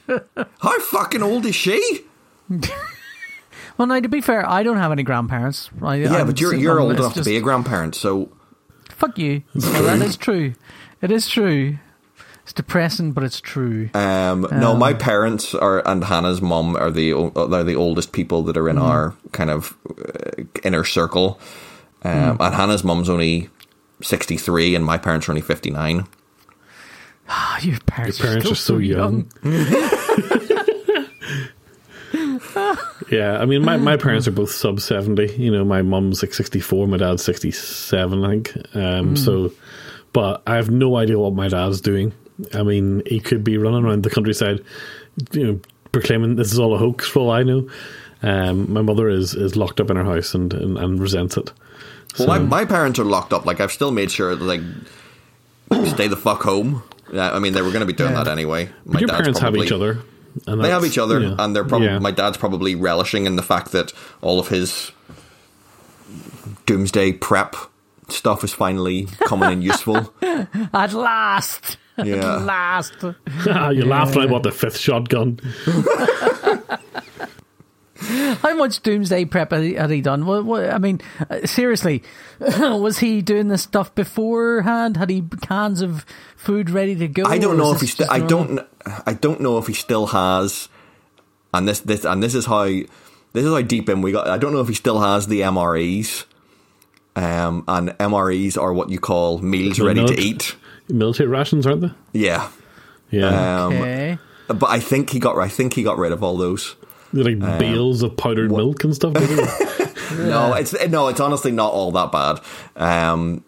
How fucking old is she?" Well, now to be fair, I don't have any grandparents. I, Yeah, I'm but you're you're old it's enough to be a grandparent, so Fuck you. Well, that is true. It is true. It's depressing, but it's true. Um, no, my parents are and Hannah's mum are the o- are the oldest people that are in our kind of uh, inner circle. Um, And Hannah's mum's only sixty three, and my parents are only fifty nine. Ah, your parents, Your parents are, are so young. yeah, I mean, my, my parents are both sub seventy. You know, my mum's like sixty four, my dad's sixty seven, I think. Um, So, but I have no idea what my dad's doing. I mean, he could be running around the countryside, you know, proclaiming this is all a hoax. For all I know, um, my mother is is locked up in her house and and, and resents it. Well, my, my parents are locked up. Like I've still made sure that like stay the fuck home. Yeah, I mean they were going to be doing Yeah. that anyway. My Your dad's parents have probably- each other. And They have each other, yeah. and they're probably Yeah. my dad's probably relishing in the fact that all of his doomsday prep stuff is finally common and useful. At last. Yeah. At last. you laughed when I bought the fifth shotgun. How much doomsday prep had he, done? What, what, I mean, uh, seriously, was he doing this stuff beforehand? Had he cans of food ready to go? I don't know if he this still. I don't. I don't know if he still has. And this, this, and this is how. This is how deep in we got. I don't know if he still has the MREs. Um, and MREs are what you call meals The ready to eat. Military rations, aren't they? Yeah. Yeah. Um, Okay. But I think he got. I think he got rid of all those. They're like Um, bales of powdered milk and stuff. isn't? No, it's no, it's honestly not all that bad. Um,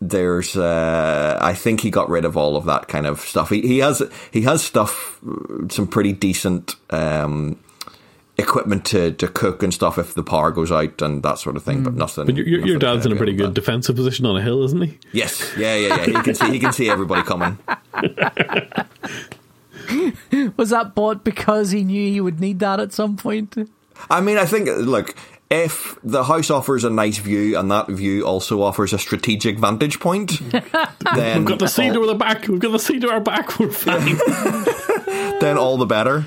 there's, uh, I think he got rid of all of that kind of stuff. He, he has, he has stuff, some pretty decent um, equipment to, to cook and stuff if the power goes out and that sort of thing. But nothing. Mm. But your, your, your nothing dad's in a pretty good that. defensive position on a hill, isn't he? Yes, yeah, yeah, yeah. He can see, he can see everybody coming. Was that bought because he knew he would need that at some point? I mean, I think, look, if the house offers a nice view and that view also offers a strategic vantage point, then We've got the sea all- to our back. We've got the sea to our back. We're fine. then all the better.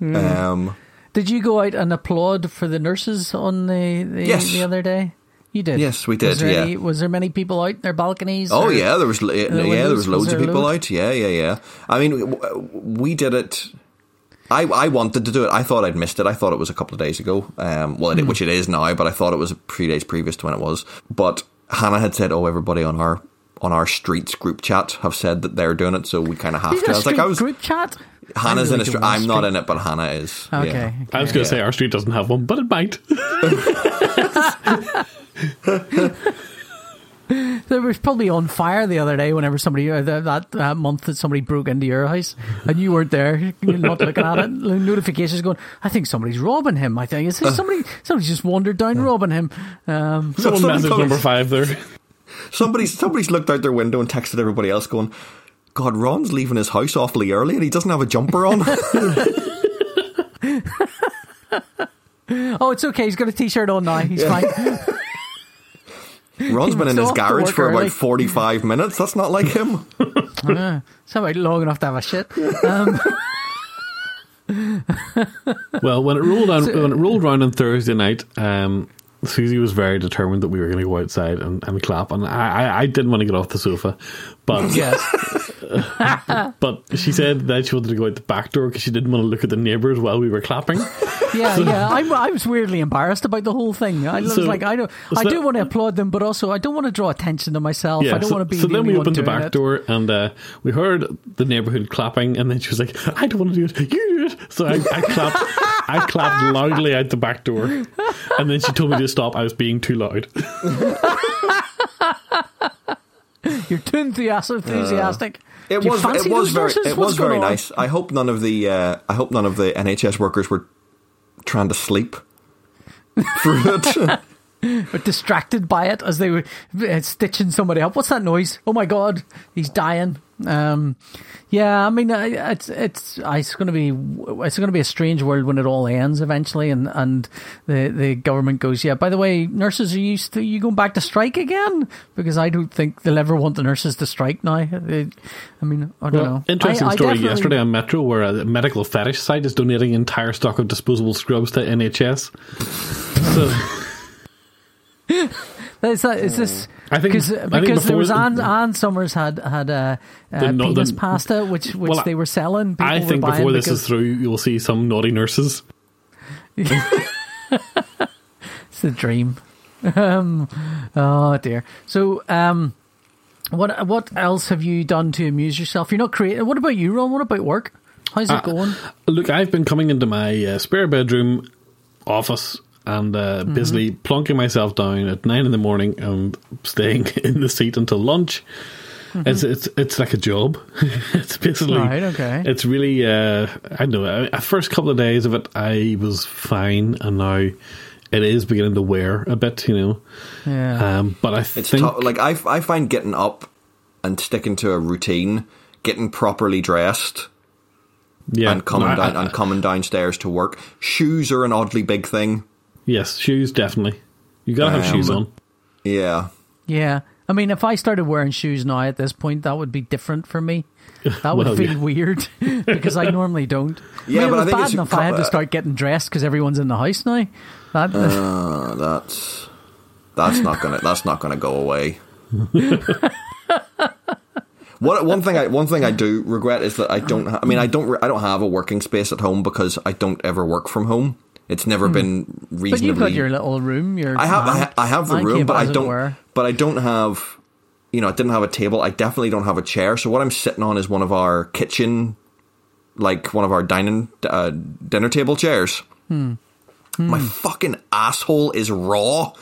Um, Did you go out and applaud for the nurses on the the, Yes. the other day? You did. Yes, we did, Was there, yeah. any, was there many people out in their balconies? oh yeah, there was yeah, yeah there was loads was of there a people out. Yeah, yeah, yeah. I mean, we did it. I, I wanted to do it. I thought I'd missed it. I thought it was a couple of days ago. Um, well, it, Hmm. which it is now, but I thought it was a few days previous to when it was. But Hannah had said, "Oh, everybody on our on our streets group chat have said that they're doing it, so we kind of have to." I was like, "I was." group chat. Hannah's I in really a street. I'm not in it, but Hannah is. Okay. Yeah. I was going to Yeah. say our street doesn't have one, but it might. There was probably on fire the other day whenever somebody uh, that, that uh, month that somebody broke into your house and you weren't there, you're not looking at it. The Notifications going. I think somebody's robbing him. I think is Uh. this somebody. Somebody just wandered down robbing him. Um, Someone Somebody message number five there. Somebody's somebody's looked out their window and texted everybody else, going, "God, Ron's leaving his house awfully early, and he doesn't have a jumper on." oh, it's okay. He's got a t-shirt on now. He's fine. Ron's been in his garage for early. about 45 minutes. That's not like him. Uh, it's about long enough to have a shit. Um, Well, when it rolled on, when it rolled around on Thursday night, um, Susie was very determined that we were going to go outside and, and clap, and I, I, I didn't want to get off the sofa, but yes. but she said that she wanted to go out the back door because she didn't want to look at the neighbours while we were clapping. Yeah, yeah. I'm, I was weirdly embarrassed about the whole thing. I was So- like, I don't, so I that- do want to applaud them, but also I don't want to draw attention to myself. I don't so, want to be. so the then we opened the back it. door and uh, we heard the neighbourhood clapping, and then she was like, "I don't want to do it. You do it." So I, I clapped. I clapped loudly out the back door, and then she told me to stop. I was being too loud. You're too enthusiastic. enthusiastic. It was it was very nurses? it What's was very on? nice. I hope none of the uh, I hope none of the NHS workers were trying to sleep through it. But distracted by it as they were uh, stitching somebody up. What's that noise? Oh my god, he's dying. Um, yeah, I mean, it's it's it's going to be it's going to be a strange world when it all ends eventually, and, and the the government goes, yeah. By the way, nurses, are you st- you going back to strike again? Because I don't think they'll ever want the nurses to strike now. I mean, I don't know. Interesting I- I story definitely- yesterday on Metro where a medical fetish site is donating entire stock of disposable scrubs to NHS. So, Is, that, is this I think- because I think because there was Anne, Ann Summers had had uh, uh, The penis the- pasta which which Well, they were selling. People I think before this because is through, you'll see some naughty nurses. It's the dream. Um, oh dear. So, um, what what else have you done to amuse yourself? You're not creating. What about you, Ron? What about work? How's Uh, it going? Look, I've been coming into my uh, spare bedroom office and uh, Mm-hmm. basically plonking myself down at nine in the morning and staying in the seat until lunch. It's it's it's like a job. it's basically Mm-hmm. Right, okay. It's really uh, I don't know. uh, At first couple of days of it, I was fine, and now it is beginning to wear a bit. You know, Yeah. um, but I It's think tough. Like I, I find getting up and sticking to a routine, getting properly dressed, yeah, and coming no, I- down I- and coming downstairs to work. Shoes are an oddly big thing. Yes, shoes definitely. You gotta have Um, shoes on. Yeah. yeah. I mean, if I started wearing shoes now at this point, that would be different for me. That would Well, feel yeah. weird because I normally don't. Yeah, I mean, but it I was think bad it's a enough I had to start getting dressed because everyone's in the house now. That Uh, that's that's not gonna that's not gonna go away. What one thing I one thing I do regret is that I don't. Ha- I mean, I don't. Re- I don't have a working space at home because I don't ever work from home. It's never been reasonably. Hmm. but you've got your little room. Your I have I, ha- I have the room, but I don't. were. But I don't have. You know, I didn't have a table. I definitely don't have a chair. So what I'm sitting on is one of our kitchen, like one of our dining uh, dinner table chairs. Hmm. My fucking asshole is raw.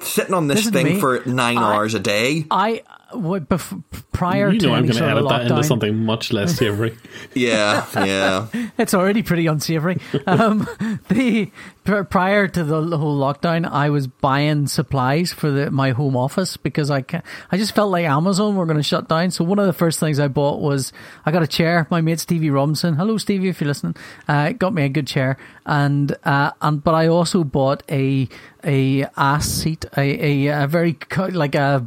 Sitting on this Listen thing for nine I- hours a day. I would bef- prior You to know, I'm going to sort of edit that into something much less savory. Yeah, yeah. It's already pretty unsavory. Um, the prior to the whole lockdown, I was buying supplies for the, my home office because I can I just felt like Amazon were going to shut down. So one of the first things I bought was I got a chair. My mate Stevie Robinson, hello Stevie, if you're listening, uh, got me a good chair, and uh, and but I also bought a a ass seat, a a, a very like a.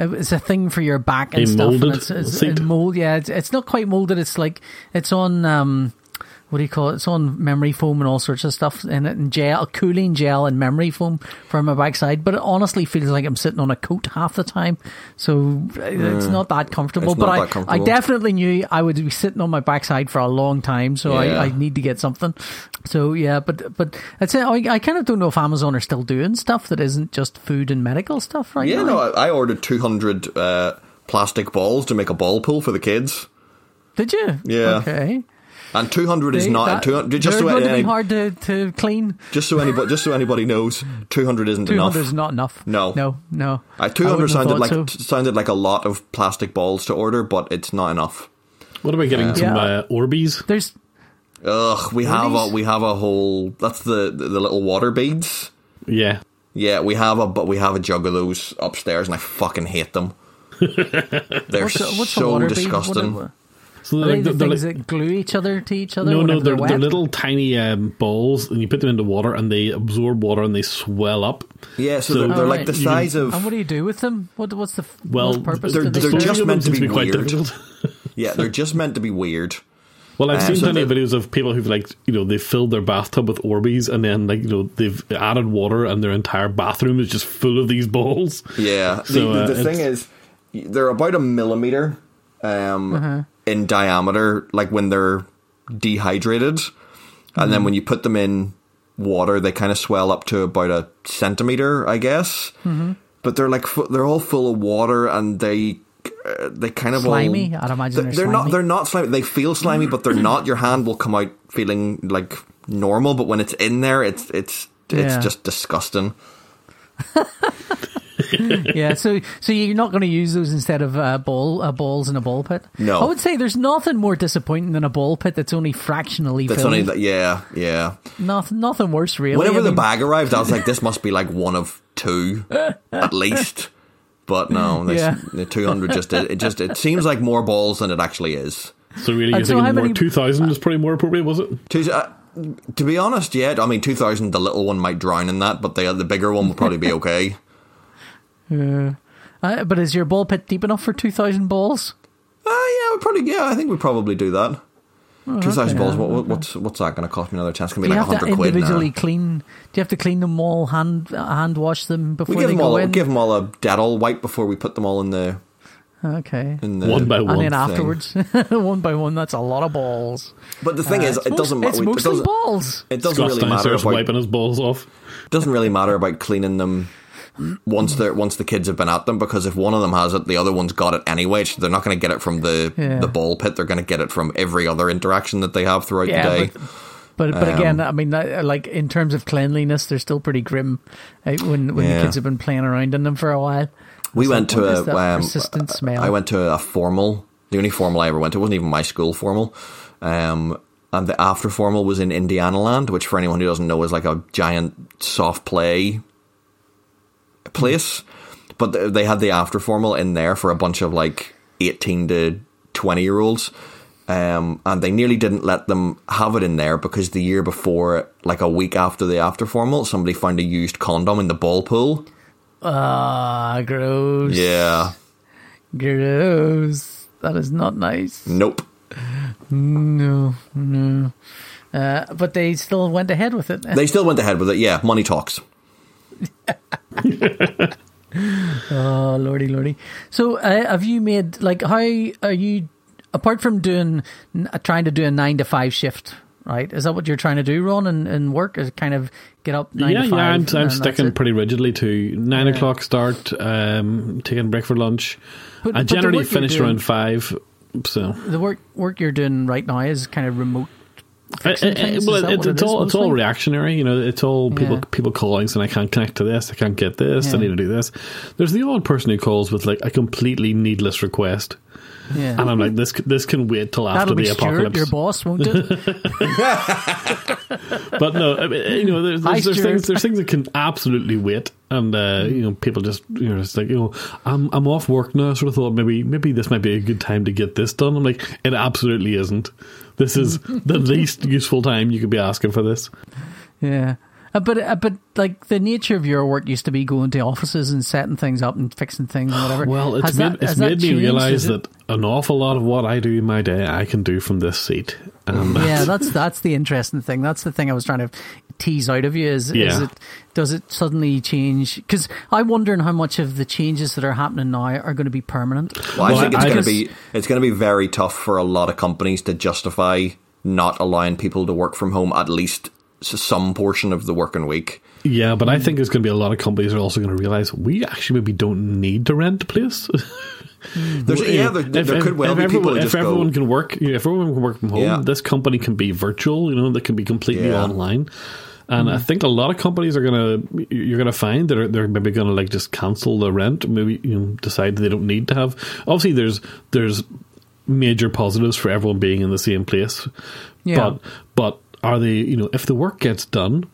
It's a thing for your back and stuff. and molded it's, it's, seat? mold. Yeah, it's, it's not quite molded. It's like it's on um, what do you call it? It's on memory foam and all sorts of stuff in it, and gel, cooling gel, and memory foam for my backside. But it honestly feels like I'm sitting on a coat half the time, so uh, it's not that comfortable. It's but not I, that comfortable. I definitely knew I would be sitting on my backside for a long time, so Yeah. I, I need to get something. So yeah, but but I'd say I, I kind of don't know if Amazon are still doing stuff that isn't just food and medical stuff right Yeah, now. no, I, I ordered 200 uh, plastic balls to make a ball pool for the kids. Did you? Yeah. Okay. And 200 is not that- 200, just they're so going to be hard to, to clean. just so anybody just so anybody knows 200 isn't Two enough. hundred is not enough. No. no, no. Uh, 200 sounded like so. sounded like a lot of plastic balls to order, but it's not enough. What are we getting some Yeah. uh, Orbeez? There's Ugh, we have a we have a whole that's the the, the little water beads. Yeah. Yeah, we have a but we have a jug of those upstairs, and I fucking hate them. They're what's, a- what's a so water disgusting. What are, So they're, they the like, they're things like, that glue each other to each other? no, no, they're, they're, they're little tiny um, balls, and you put them into water, and they absorb water, and they swell up. Yeah, so, So- they're, they're Oh, like right. the size can- of And what do you do with them? What what's the Well, what purpose they're- do they they're serve? just Disposing of meant to be quite weird. difficult. yeah, they're just meant to be weird. Well, I've Uh, seen so plenty of videos of people who've like you know they've filled their bathtub with Orbeez, and then like you know they've added water, and their entire bathroom is just full of these balls. Yeah. So, the the, uh, thing is, they're about a millimeter um, Uh-huh. In diameter, like when they're dehydrated, and Mm-hmm. then when you put them in water, they kind of swell up to about a centimeter, I guess. Mm-hmm. But they're like they're all full of water, and they uh, they kind of Slimy? All, I'd imagine they're, they're not they're not slimy. They feel slimy, but they're not. Your hand will come out feeling like normal, but when it's in there, it's it's it's Yeah. just disgusting. yeah, so so you're not going to use those instead of uh, ball uh, balls in a ball pit. No. I would say there's nothing more disappointing than a ball pit that's only fractionally That's filled. only. Yeah, yeah. nothing, nothing worse, really. Whenever I the mean, bag arrived, I was like, this must be like one of two, at least. But no, this, Yeah. the 200 just it, it just it seems like more balls than it actually is. So really, you're so thinking more many- 2000 is probably more appropriate, was it? Two, uh, to be honest, yeah, I mean 2000, the little one might drown in that, but the the bigger one will probably be okay. Uh, but is your ball pit deep enough for two thousand balls? Uh, yeah, we probably yeah, I think we probably do that. Two thousand okay, balls. What, what, what's what's that going to cost me another chance? It's going to be like hundred quid now. individually clean? Do you have to clean them all, hand hand wash them before We give they them go all in? give them all a Dettol wipe before we put them all in the okay. in the One by one. and then thing. afterwards, one by one, that's a lot of balls. But the thing Uh, is, it most- doesn't. ma- It's it mostly doesn't, balls. It doesn't Scott's really matter about wiping his balls off. doesn't really matter about cleaning them once they're once the kids have been at them because if one of them has it, the other one's got it anyway. So they're not going to get it from the Yeah. the ball pit. They're going to get it from every other interaction that they have throughout Yeah, the day. but but, Um, again, I mean, uh, like in terms of cleanliness, they're still pretty grim uh, when when Yeah. the kids have been playing around in them for a while. we It's went to a um, persistent smell. I went to a formal. The only formal I ever went to wasn't even my school formal. Um, and the after formal was in Indiana Land, which for anyone who doesn't know is like a giant soft play place. But they had the after formal in there for a bunch of like 18 to 20 year olds. Um, and they nearly didn't let them have it in there because the year before, like a week after the after formal, somebody found a used condom in the ball pool. Ah, gross. Yeah. gross. That is not nice. Nope. No, no. Uh, but they still went ahead with it. They still went ahead with it. Yeah, money talks. Oh, lordy, lordy. So, uh, have you made like how are you? Apart from doing n- trying to do a nine to five shift, right? Is that what you're trying to do, Ron, and, and work? Is kind of get up nine yeah, to yeah. I'm, I'm sticking pretty rigidly to nine Yeah. o'clock start, um, taking a break for lunch. But- I but generally finish doing- around five. So The work work you're doing right now is kind of remote. Uh, uh, well, it's, it it's all it's all reactionary. You know, it's all people Yeah. people calling saying I can't connect to this, I can't get this, I need to do this. There's the odd person who calls with like a completely needless request, Yeah. and I'm like, this this can wait till after That'll the Stuart, apocalypse. your boss, won't it? but no, I mean, you know, there's, Hi, there's, there's things there's things that can absolutely wait, and uh, you know, people just you know, it's like you know, I'm I'm off work now. I sort of thought maybe maybe this might be a good time to get this done. I'm like, it absolutely isn't. This is the least useful time you could be asking for this. Yeah. Uh, but uh, but like the nature of your work used to be going to offices and setting things up and fixing things and whatever. Well, it's Has made, that- it's has that made me changed? realize that an awful lot of what I do in my day I can do from this seat. And yeah, that's that's the interesting thing. That's the thing I was trying to tease out of you. Is, is it does it suddenly change? Because I'm wondering how much of the changes that are happening now are going to be permanent. Well, I Well, think it's going to be it's going to be very tough for a lot of companies to justify not allowing people to work from home at least s- some portion of the working week. yeah, but I think there's going to be a lot of companies that are also going to realize we actually maybe don't need to rent a place. There's, yeah, there, If- there could well if be people everyone, who if everyone go. can work, you know, if everyone can work from home, Yeah. this company can be virtual. You know, that can be completely Yeah. online. And Mm-hmm. I think a lot of companies are gonna you're gonna find that are, they're maybe gonna like just cancel the rent, maybe you know decide they don't need to have. Obviously, there's there's major positives for everyone being in the same place, Yeah. but but are they you know if the work gets done,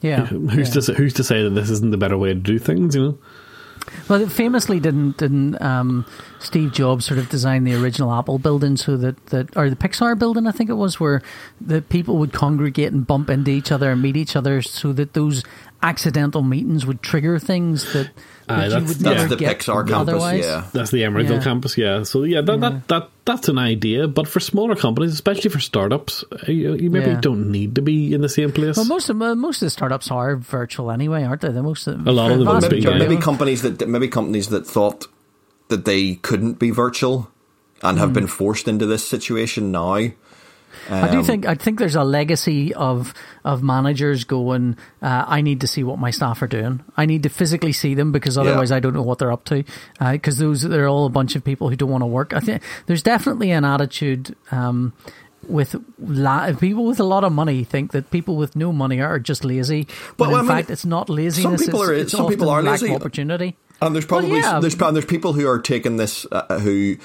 Yeah, who's yeah. to say, who's to say that this isn't the better way to do things? You know. Well, famously didn't didn't um, Steve Jobs sort of design the original Apple building so that, that or the Pixar building I think it was where the people would congregate and bump into each other and meet each other so that those accidental meetings would trigger things that, that Aye, that's- that's never the Pixar campus, otherwise. yeah. That's the Emeryville Yeah. campus, yeah. So yeah, that, that that that's an idea, but for smaller companies, especially for startups, uh, you, you maybe Yeah. don't need to be in the same place. Well, most of uh, most of the startups are virtual anyway, aren't they? The most of, A lot of them vast would be, maybe, yeah. maybe companies that maybe companies that thought that they couldn't be virtual and have been forced into this situation now. I do Um, think I think there's a legacy of of managers going. Uh, I need to see what my staff are doing. I need to physically see them because otherwise I don't know what they're up to. Because those they're all a bunch of people who don't want to work. I think there's definitely an attitude. Um, with la- people with a lot of money think that people with no money are just lazy, but, But, in I mean, fact, it's not laziness. Some people it's, are- it's some people are lazy. opportunity. And there's probably yeah. there's and there's people who are taking this uh, who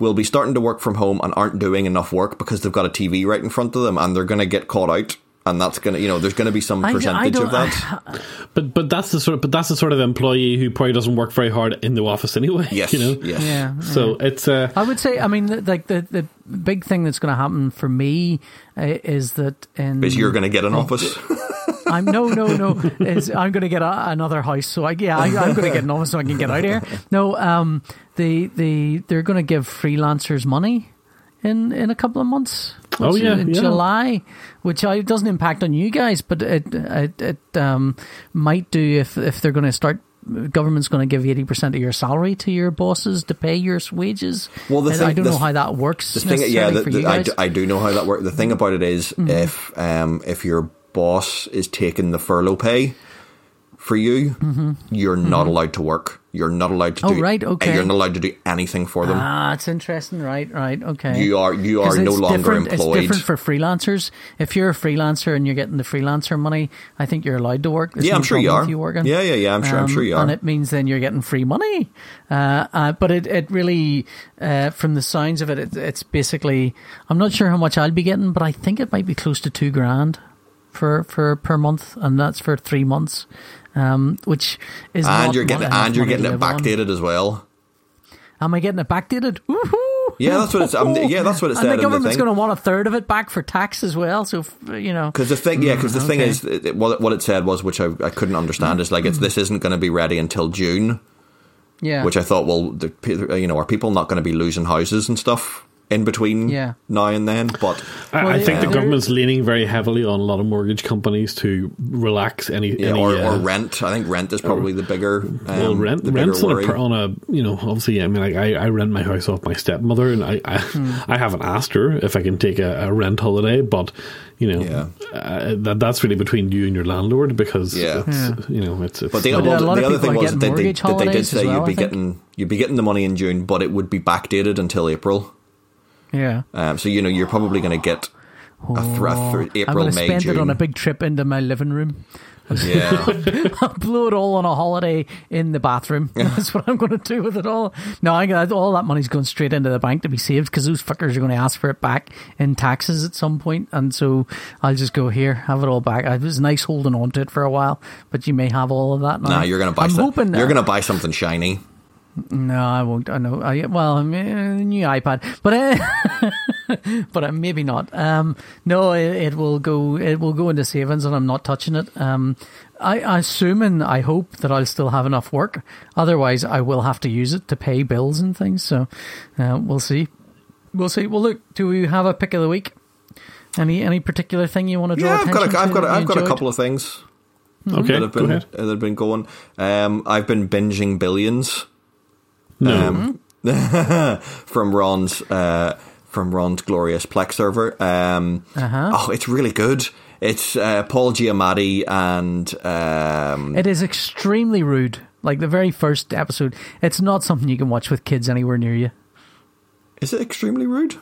will be starting to work from home and aren't doing enough work because they've got a TV right in front of them and they're going to get caught out and that's going to you know there's going to be some I- I percentage of that. But but that's the sort of but that's the sort of employee who probably doesn't work very hard in the office anyway. yes, you know. yes. Yeah, So it's uh, I would say, I mean, like the the big thing that's going to happen for me uh, is that in Is you're going to get an office? I'm no, no, no. Is I'm going to get a, another house, so I yeah, I, I'm going to get an office so I can get out of here. No, um, the the they're going to give freelancers money in in a couple of months. Oh, yeah, in yeah. July, which I, doesn't impact on you guys, but it it, it um, might do if if they're going to start. Government's going to give eighty percent of your salary to your bosses to pay your wages. Well, the And thing- I don't the know how that works. The thing, yeah, the, for the, you I, do, I do know how that works. The thing about it is Mm-hmm. if um, if your boss is taking the furlough pay for you, you're not allowed to work. You're not allowed to Mm-hmm. Oh, do. right, okay. You're not allowed to do anything for them. Ah, it's interesting. Right, right, okay. You are you are no longer employed. It's different for freelancers. If you're a freelancer and you're getting the freelancer money, I think you're allowed to work. There's Yeah, no I'm sure you are. You working. Yeah, yeah, yeah, I'm sure- I'm sure you are. And it means then you're getting free money. Uh, uh, but it, it really, uh, from the sounds of it, it, it's basically. I'm not sure how much I'll be getting, but I think it might be close to two grand for for per month, and that's for three months. Um, which is and you're getting and you're getting it live on. backdated as well. Am I getting it backdated? Woohoo! Yeah, that's what it's. Um, yeah, that's what it said the the government's going to want a third of it back for tax as well. So you know, Because the thing, yeah, because the thing is, it, it- what, it- what it said was, which I, I couldn't understand, is like it's this isn't going to be ready until June. yeah. Which I thought, well, the, you know, are people not going to be losing houses and stuff in between Yeah. now and then? But I, Well, I think yeah. the government's leaning very heavily on a lot of mortgage companies to relax any, yeah, any or, uh, or rent. I think rent is probably the bigger. Um, Well, rent the bigger rent's on a, on a you know obviously I mean like I, I rent my house off my stepmother and I I, Hmm. I haven't asked her if I can take a, a rent holiday but you know Yeah. uh, that that's really between you and your landlord because Yeah. it's, you know it's, it's But the, But well, a lot the of other thing was that they, mortgage that they did say well, you'd be getting you'd be getting the money in June, but it would be backdated until April. Yeah. Um, so you know you're probably going to get a, th- a th- I'm April, going to May, spend June. it on a big trip into my living room. yeah. I'll blow it all on a holiday in the bathroom. That's what I'm going to do with it all. No, I got all that money's going straight into the bank to be saved because those fuckers are going to ask for it back in taxes at some point. point, and so I'll just go here, have it all back. It was nice holding on to it for a while, but you may have all of that now. Nah, you're going to buy. I'm some, hoping you're going to buy something shiny. No, I won't. I know. I, well, I mean, a new iPad, but uh, but uh, maybe not. Um, no, it, it will go. It will go into savings, and I'm not touching it. Um, I, I assume and I hope that I'll still have enough work. Otherwise, I will have to use it to pay bills and things. So, uh, we'll see. We'll see. Well, look. Do we have a pick of the week? Any any particular thing you want to draw Yeah, I've got. A, I've got. A, that you I've got a couple of things okay that have go been ahead that have been going. Um, I've been binging Billions. No Um, from Ron's uh, from Ron's glorious Plex server. Um, Uh-huh. Oh, it's really good. It's uh, Paul Giamatti and um, It is extremely rude. Like the very first episode, it's not something you can watch with kids anywhere near you. is it extremely rude?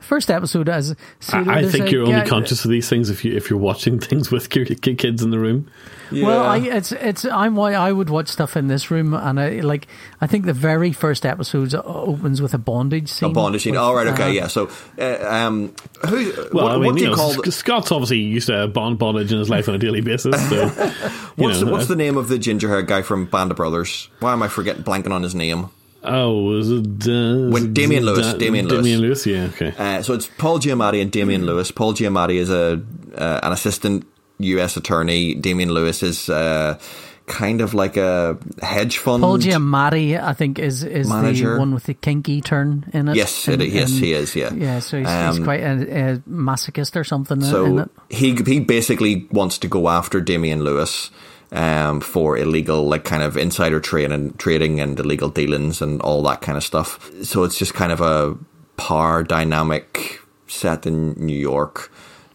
First episode, as see, I, I think a you're only guy- conscious of these things if you if you're watching things with your ki- kids in the room Well, I, it's it's I'm why I would watch stuff in this room, and I like I think the very first episode opens with a bondage scene. a bondage scene. with, All right, okay, uh, yeah. So, uh, um, who? well what, I mean what do you you know call? The, Scott's obviously used to bond bondage in his life on a daily basis so what's, know, the, what's uh, the name of the ginger hair guy from Band of Brothers? Why am I forgetting blanking on his name? Oh is it uh, When Damian Lewis, Da- Damian Lewis. Damian Lewis yeah okay Uh, so it's Paul Giamatti and Damian Lewis. Paul Giamatti is a uh, an assistant U.S. attorney. Damian Lewis is uh, kind of like a hedge fund. Paul Giamatti, I think, is is Manager. the one with the kinky turn in it. Yes, it, yes, and- he is. Yeah, Yeah, so he's, he's Um, quite a, a masochist or something in So it. he he basically wants to go after Damian Lewis um, for illegal, like kind of insider trading, trading and illegal dealings and all that kind of stuff. So it's just kind of a par dynamic set in New York.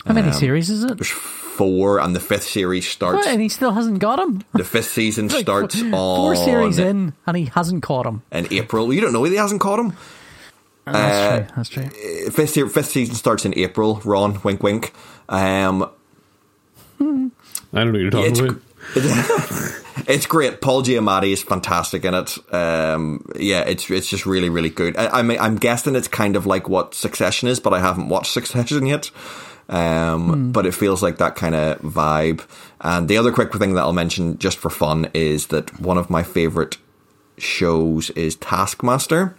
How many Um, series is it? There's four, and the fifth series starts. What? And he still hasn't got him. The fifth season Like, starts four, on four series in, and he hasn't caught him. in April. You don't know he hasn't caught him. That's Uh, true. That's true. Fifth, se- fifth season starts in April. Ron, wink, wink. Um, I don't know what you're talking about. it's great. Paul Giamatti is fantastic in it. Um, yeah, it's it's just really really good. I, I'm I'm guessing it's kind of like what Succession is, but I haven't watched Succession yet. Um, But it feels like that kind of vibe. And the other quick thing that I'll mention just for fun is that one of my favorite shows is Taskmaster,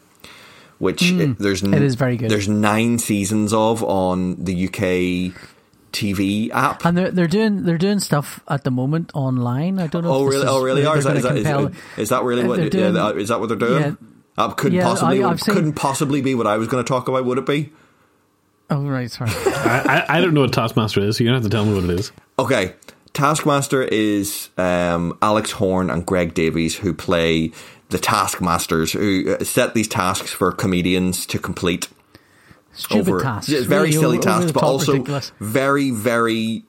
which it- there's n- It is very good. There's nine seasons of on the UK TV app. And they're they're doing they're doing stuff at the moment online. I don't know. Oh if really? Oh really? they're Oh, is, that, gonna is, that, is, compel- that- is that really what? they're yeah, doing- that- is that what they're doing? Yeah. That couldn't Yeah, possibly I- I've seen- couldn't possibly be what I was going to talk about. Would it be? Oh right, sorry. I, I, I don't know what Taskmaster is, so you're going to have to tell me what it is. Okay. Taskmaster is um, Alex Horne and Greg Davies who play the Taskmasters who uh, set these tasks for comedians to complete. Stupid over, tasks. Very really silly tasks, but also ridiculous. very, very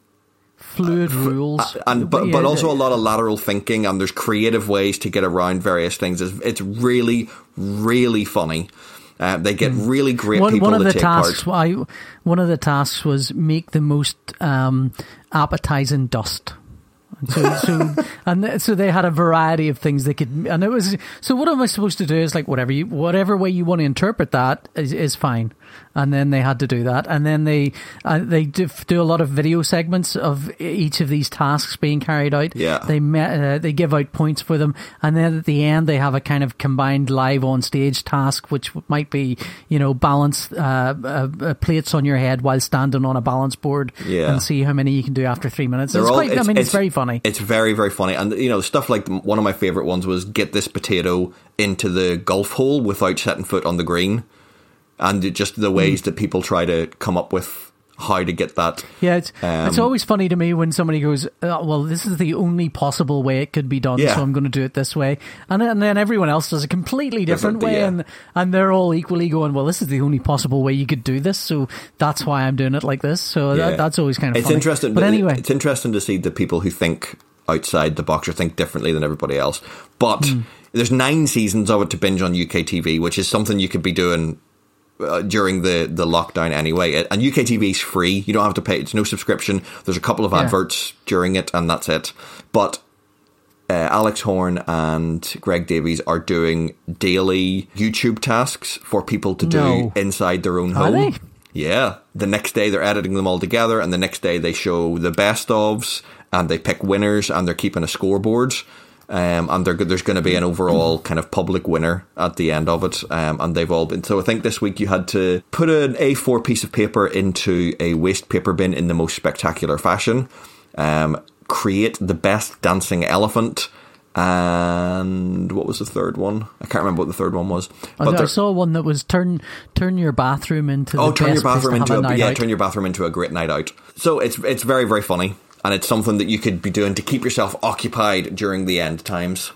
fluid rules. and but, but also a lot of lateral thinking and there's creative ways to get around various things. It's, it's really, really funny. Uh, they get really great Hmm. one, people one of to the take tasks part. I, one of the tasks was make the most um, appetizing dust And so, so and so they had a variety of things they could, and it was so. What am I supposed to do? Is like whatever you, whatever way you want to interpret that is, is fine. And then they had to do that, and then they uh, they do, do a lot of video segments of each of these tasks being carried out. Yeah. they uh, they give out points for them, and then at the end they have a kind of combined live on stage task, which might be you know balance uh, uh, uh, plates on your head while standing on a balance board, Yeah. and see how many you can do after three minutes. It's all- quite, I mean, it's, very funny. It's very, very funny. And, you know, stuff like one of my favorite ones was get this potato into the golf hole without setting foot on the green. And just the ways that people try to come up with how to get that. Yeah, it's it's Um, always funny to me when somebody goes, oh, "Well, this is the only possible way it could be done, Yeah. so I'm going to do it this way," and then, and then everyone else does a completely different, Different, way, yeah. and and they're all equally going, "Well, this is the only possible way you could do this, so that's why I'm doing it like this." So Yeah. that, that's always kind of It's funny. interesting. but anyway, it's interesting to see the people who think outside the box or think differently than everybody else. But Hmm. there's nine seasons of it to binge on UK TV, which is something you could be doing uh, during the, the lockdown anyway. And UK TV is free. You don't have to pay. It's no subscription. There's a couple of Yeah. adverts during it, and that's it. But uh, Alex Horne and Greg Davies are doing daily YouTube tasks for people to do inside their own Are home. they? Yeah. The next day they're editing them all together, and the next day they show the best ofs, and they pick winners, and they're keeping a scoreboard. Um, and they're, there's going to be an overall kind of public winner at the end of it. Um, and they've all been. So I think this week you had to put an A4 piece of paper into a waste paper bin in the most spectacular fashion. Um, create the best dancing elephant. And what was the third one? I can't remember what the third one was. I, I they're- saw one that was turn turn your bathroom into Oh, turn your bathroom into a, a yeah, out. turn your bathroom into a great night out. So it's it's very very funny, and it's something that you could be doing to keep yourself occupied during the end times.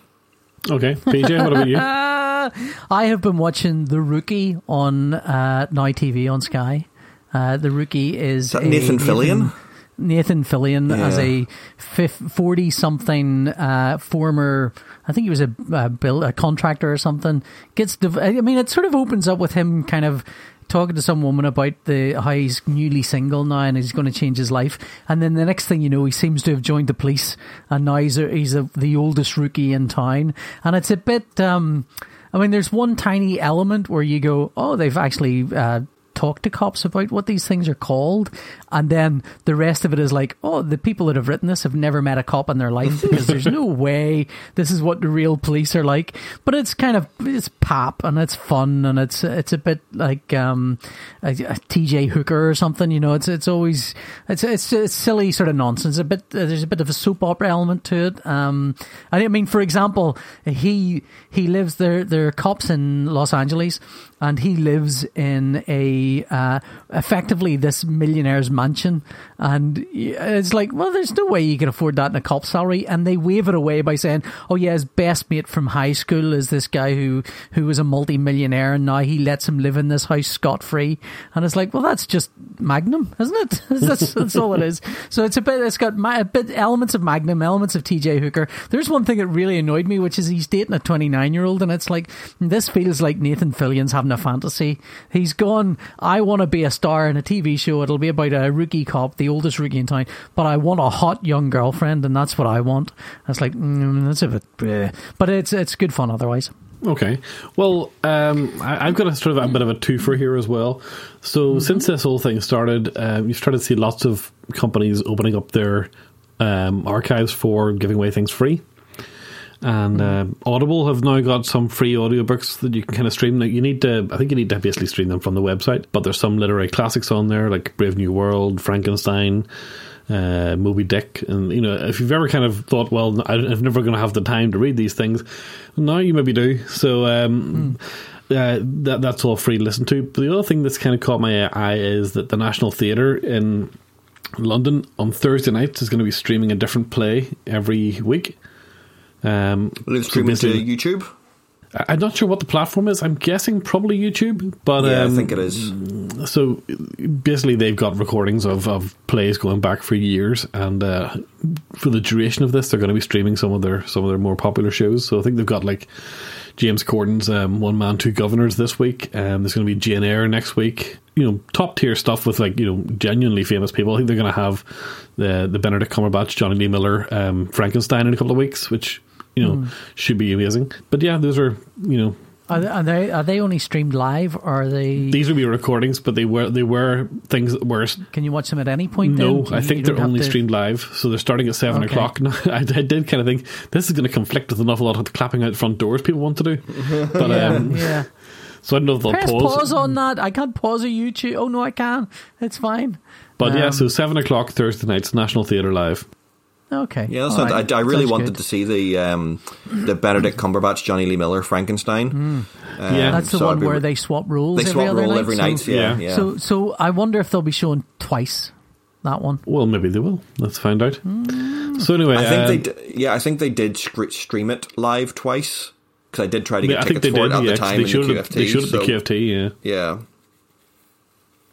Okay, PJ, what about you? I have been watching The Rookie on uh, Now TV on Sky. Uh, the Rookie is, Is that a Nathan Fillion? Nathan Fillion as Yeah. a forty something uh, former. I think he was a, a bill a contractor or something. Gets. Div- I mean, it sort of opens up with him kind of talking to some woman about the how he's newly single now and he's going to change his life. And then the next thing you know, he seems to have joined the police and now he's a, he's a, the oldest rookie in town. And it's a bit. Um, I mean, there's one tiny element where you go, oh, they've actually uh, talked to cops about what these things are called, and then the rest of it is like, oh, the people that have written this have never met a cop in their life because there's no way this is what the real police are like. But it's kind of it's pop and it's fun and it's it's a bit like um, a, a TJ Hooker or something. You know, it's it's always it's it's, it's silly sort of nonsense. A bit uh, there's a bit of a soap opera element to it. Um, I mean, for example, he he lives there. There are cops in Los Angeles, and he lives in a uh, effectively this millionaire's mansion, and it's like, well, there's no way you can afford that in a cop salary, and they wave it away by saying, "Oh yeah, his best mate from high school is this guy who who was a multi-millionaire, and now he lets him live in this house scot free," and it's like, well, that's just Magnum, isn't it? that's, that's all it is. So it's a bit, it's got a bit elements of Magnum, elements of T.J. Hooker. There's one thing that really annoyed me, which is he's dating a 29 year old, and it's like this feels like Nathan Fillion's having a fantasy. He's gone. I want to be a star in a TV show. It'll be about a rookie cop, the oldest rookie in town, but I want a hot young girlfriend, and that's what I want. It's like mm, that's a bit, bleh. but it's it's good fun otherwise. Okay. Well, um, I, I've got a sort of a bit of a twofer here as well. So since this whole thing started, uh, you've started to see lots of companies opening up their um, archives for giving away things free. And uh, Audible have now got some free audiobooks that you can kind of stream. Like you need to, I think you need to basically stream them from the website. But there's some literary classics on there, like Brave New World, Frankenstein, uh, Moby Dick, and you know, if you've ever kind of thought, well, I'm never going to have the time to read these things, now you maybe do. So um, uh, that that's all free to listen to. But the other thing that's kind of caught my eye is that the National Theatre in London on Thursday nights is going to be streaming a different play every week. Um, so stream into YouTube? I'm not sure what the platform is. I'm guessing probably YouTube, but Yeah, um, I think it is. so basically they've got recordings of, of plays going back for years and uh, for the duration of this they're going to be streaming some of their some of their more popular shows so i think they've got like james corden's um, one man two guvnors this week um, there's going to be jane eyre next week you know top tier stuff with like you know genuinely famous people i think they're going to have the the benedict cumberbatch jonny lee miller um, frankenstein in a couple of weeks which you know should be amazing but yeah those are you know Are they, are they are they only streamed live, or are they? these will be recordings but they were they were things that were can you watch them at any point? No? I You- think you they're only to- streamed live, so they're starting at seven Okay. o'clock. Now, I, I did kind of think this is going to conflict with an awful lot of the clapping out front doors people want to do. But Yeah, um, yeah. so I don't know if they'll Press pause. pause. on that. I can't pause a YouTube. Oh no, I can. It's fine. But yeah, Um, so seven o'clock Thursday nights, National Theatre live. Okay. Yeah, that All sounds, right. I, I really Sounds wanted good. to see the um, the Benedict Cumberbatch, Jonny Lee Miller, Frankenstein. Um, Yeah. That's the so one be- where they swap roles. they swap other role night, every so- night. Yeah, Yeah. yeah. So, so I wonder if they'll be shown twice. That one. Well, maybe they will. Let's find out. So anyway, I think uh, they, d- yeah, I think they did stream it live twice because I did try to yeah, get I think tickets they for did. it at Yeah, the 'cause time they in showed the it. QFT. They showed it so, at the QFT. Yeah. yeah,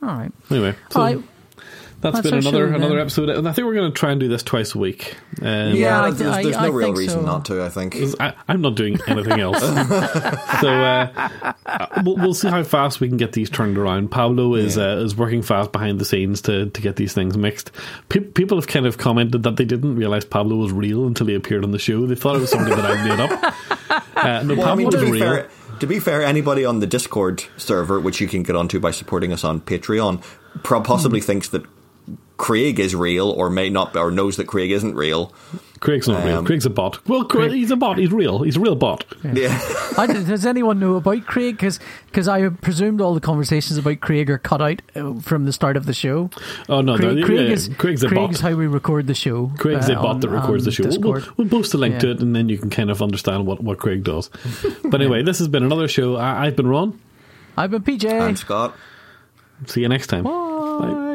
All right. Anyway, so All right. That's That's been another show another then. episode, and I think we're going to try and do this twice a week. Um, Yeah, I- there's, there's I- no I real reason so. not to. I think. I, I'm not doing anything else. so uh, we'll, we'll see how fast we can get these turned around. Pablo is Yeah. uh, is working fast behind the scenes to, to get these things mixed. Pe- people have kind of commented that they didn't realize Pablo was real until he appeared on the show. They thought it was something that I made up. Uh, no, Well, I Pablo mean, to was be real. fair, to be fair, anybody on the Discord server, which you can get onto by supporting us on Patreon, pro- possibly thinks that Craig is real, or may not, or knows that Craig isn't real. Craig's not real. Um, Craig's a bot. Well, Craig, he's a bot. He's real. He's a real bot. Yeah, I, does anyone know about Craig? Because I presumed all the conversations about Craig are cut out uh, from the start of the show. Oh no, Craig, no, Craig yeah, is Craig's a Craig's bot. how we record the show. Craig's uh, a bot on- that records the show. We'll, we'll, we'll post a link Yeah. to it, and then you can kind of understand what, what Craig does. But anyway, this has been another show. I, I've been Ron. I've been PJ. and Scott. See you next time. Bye. There's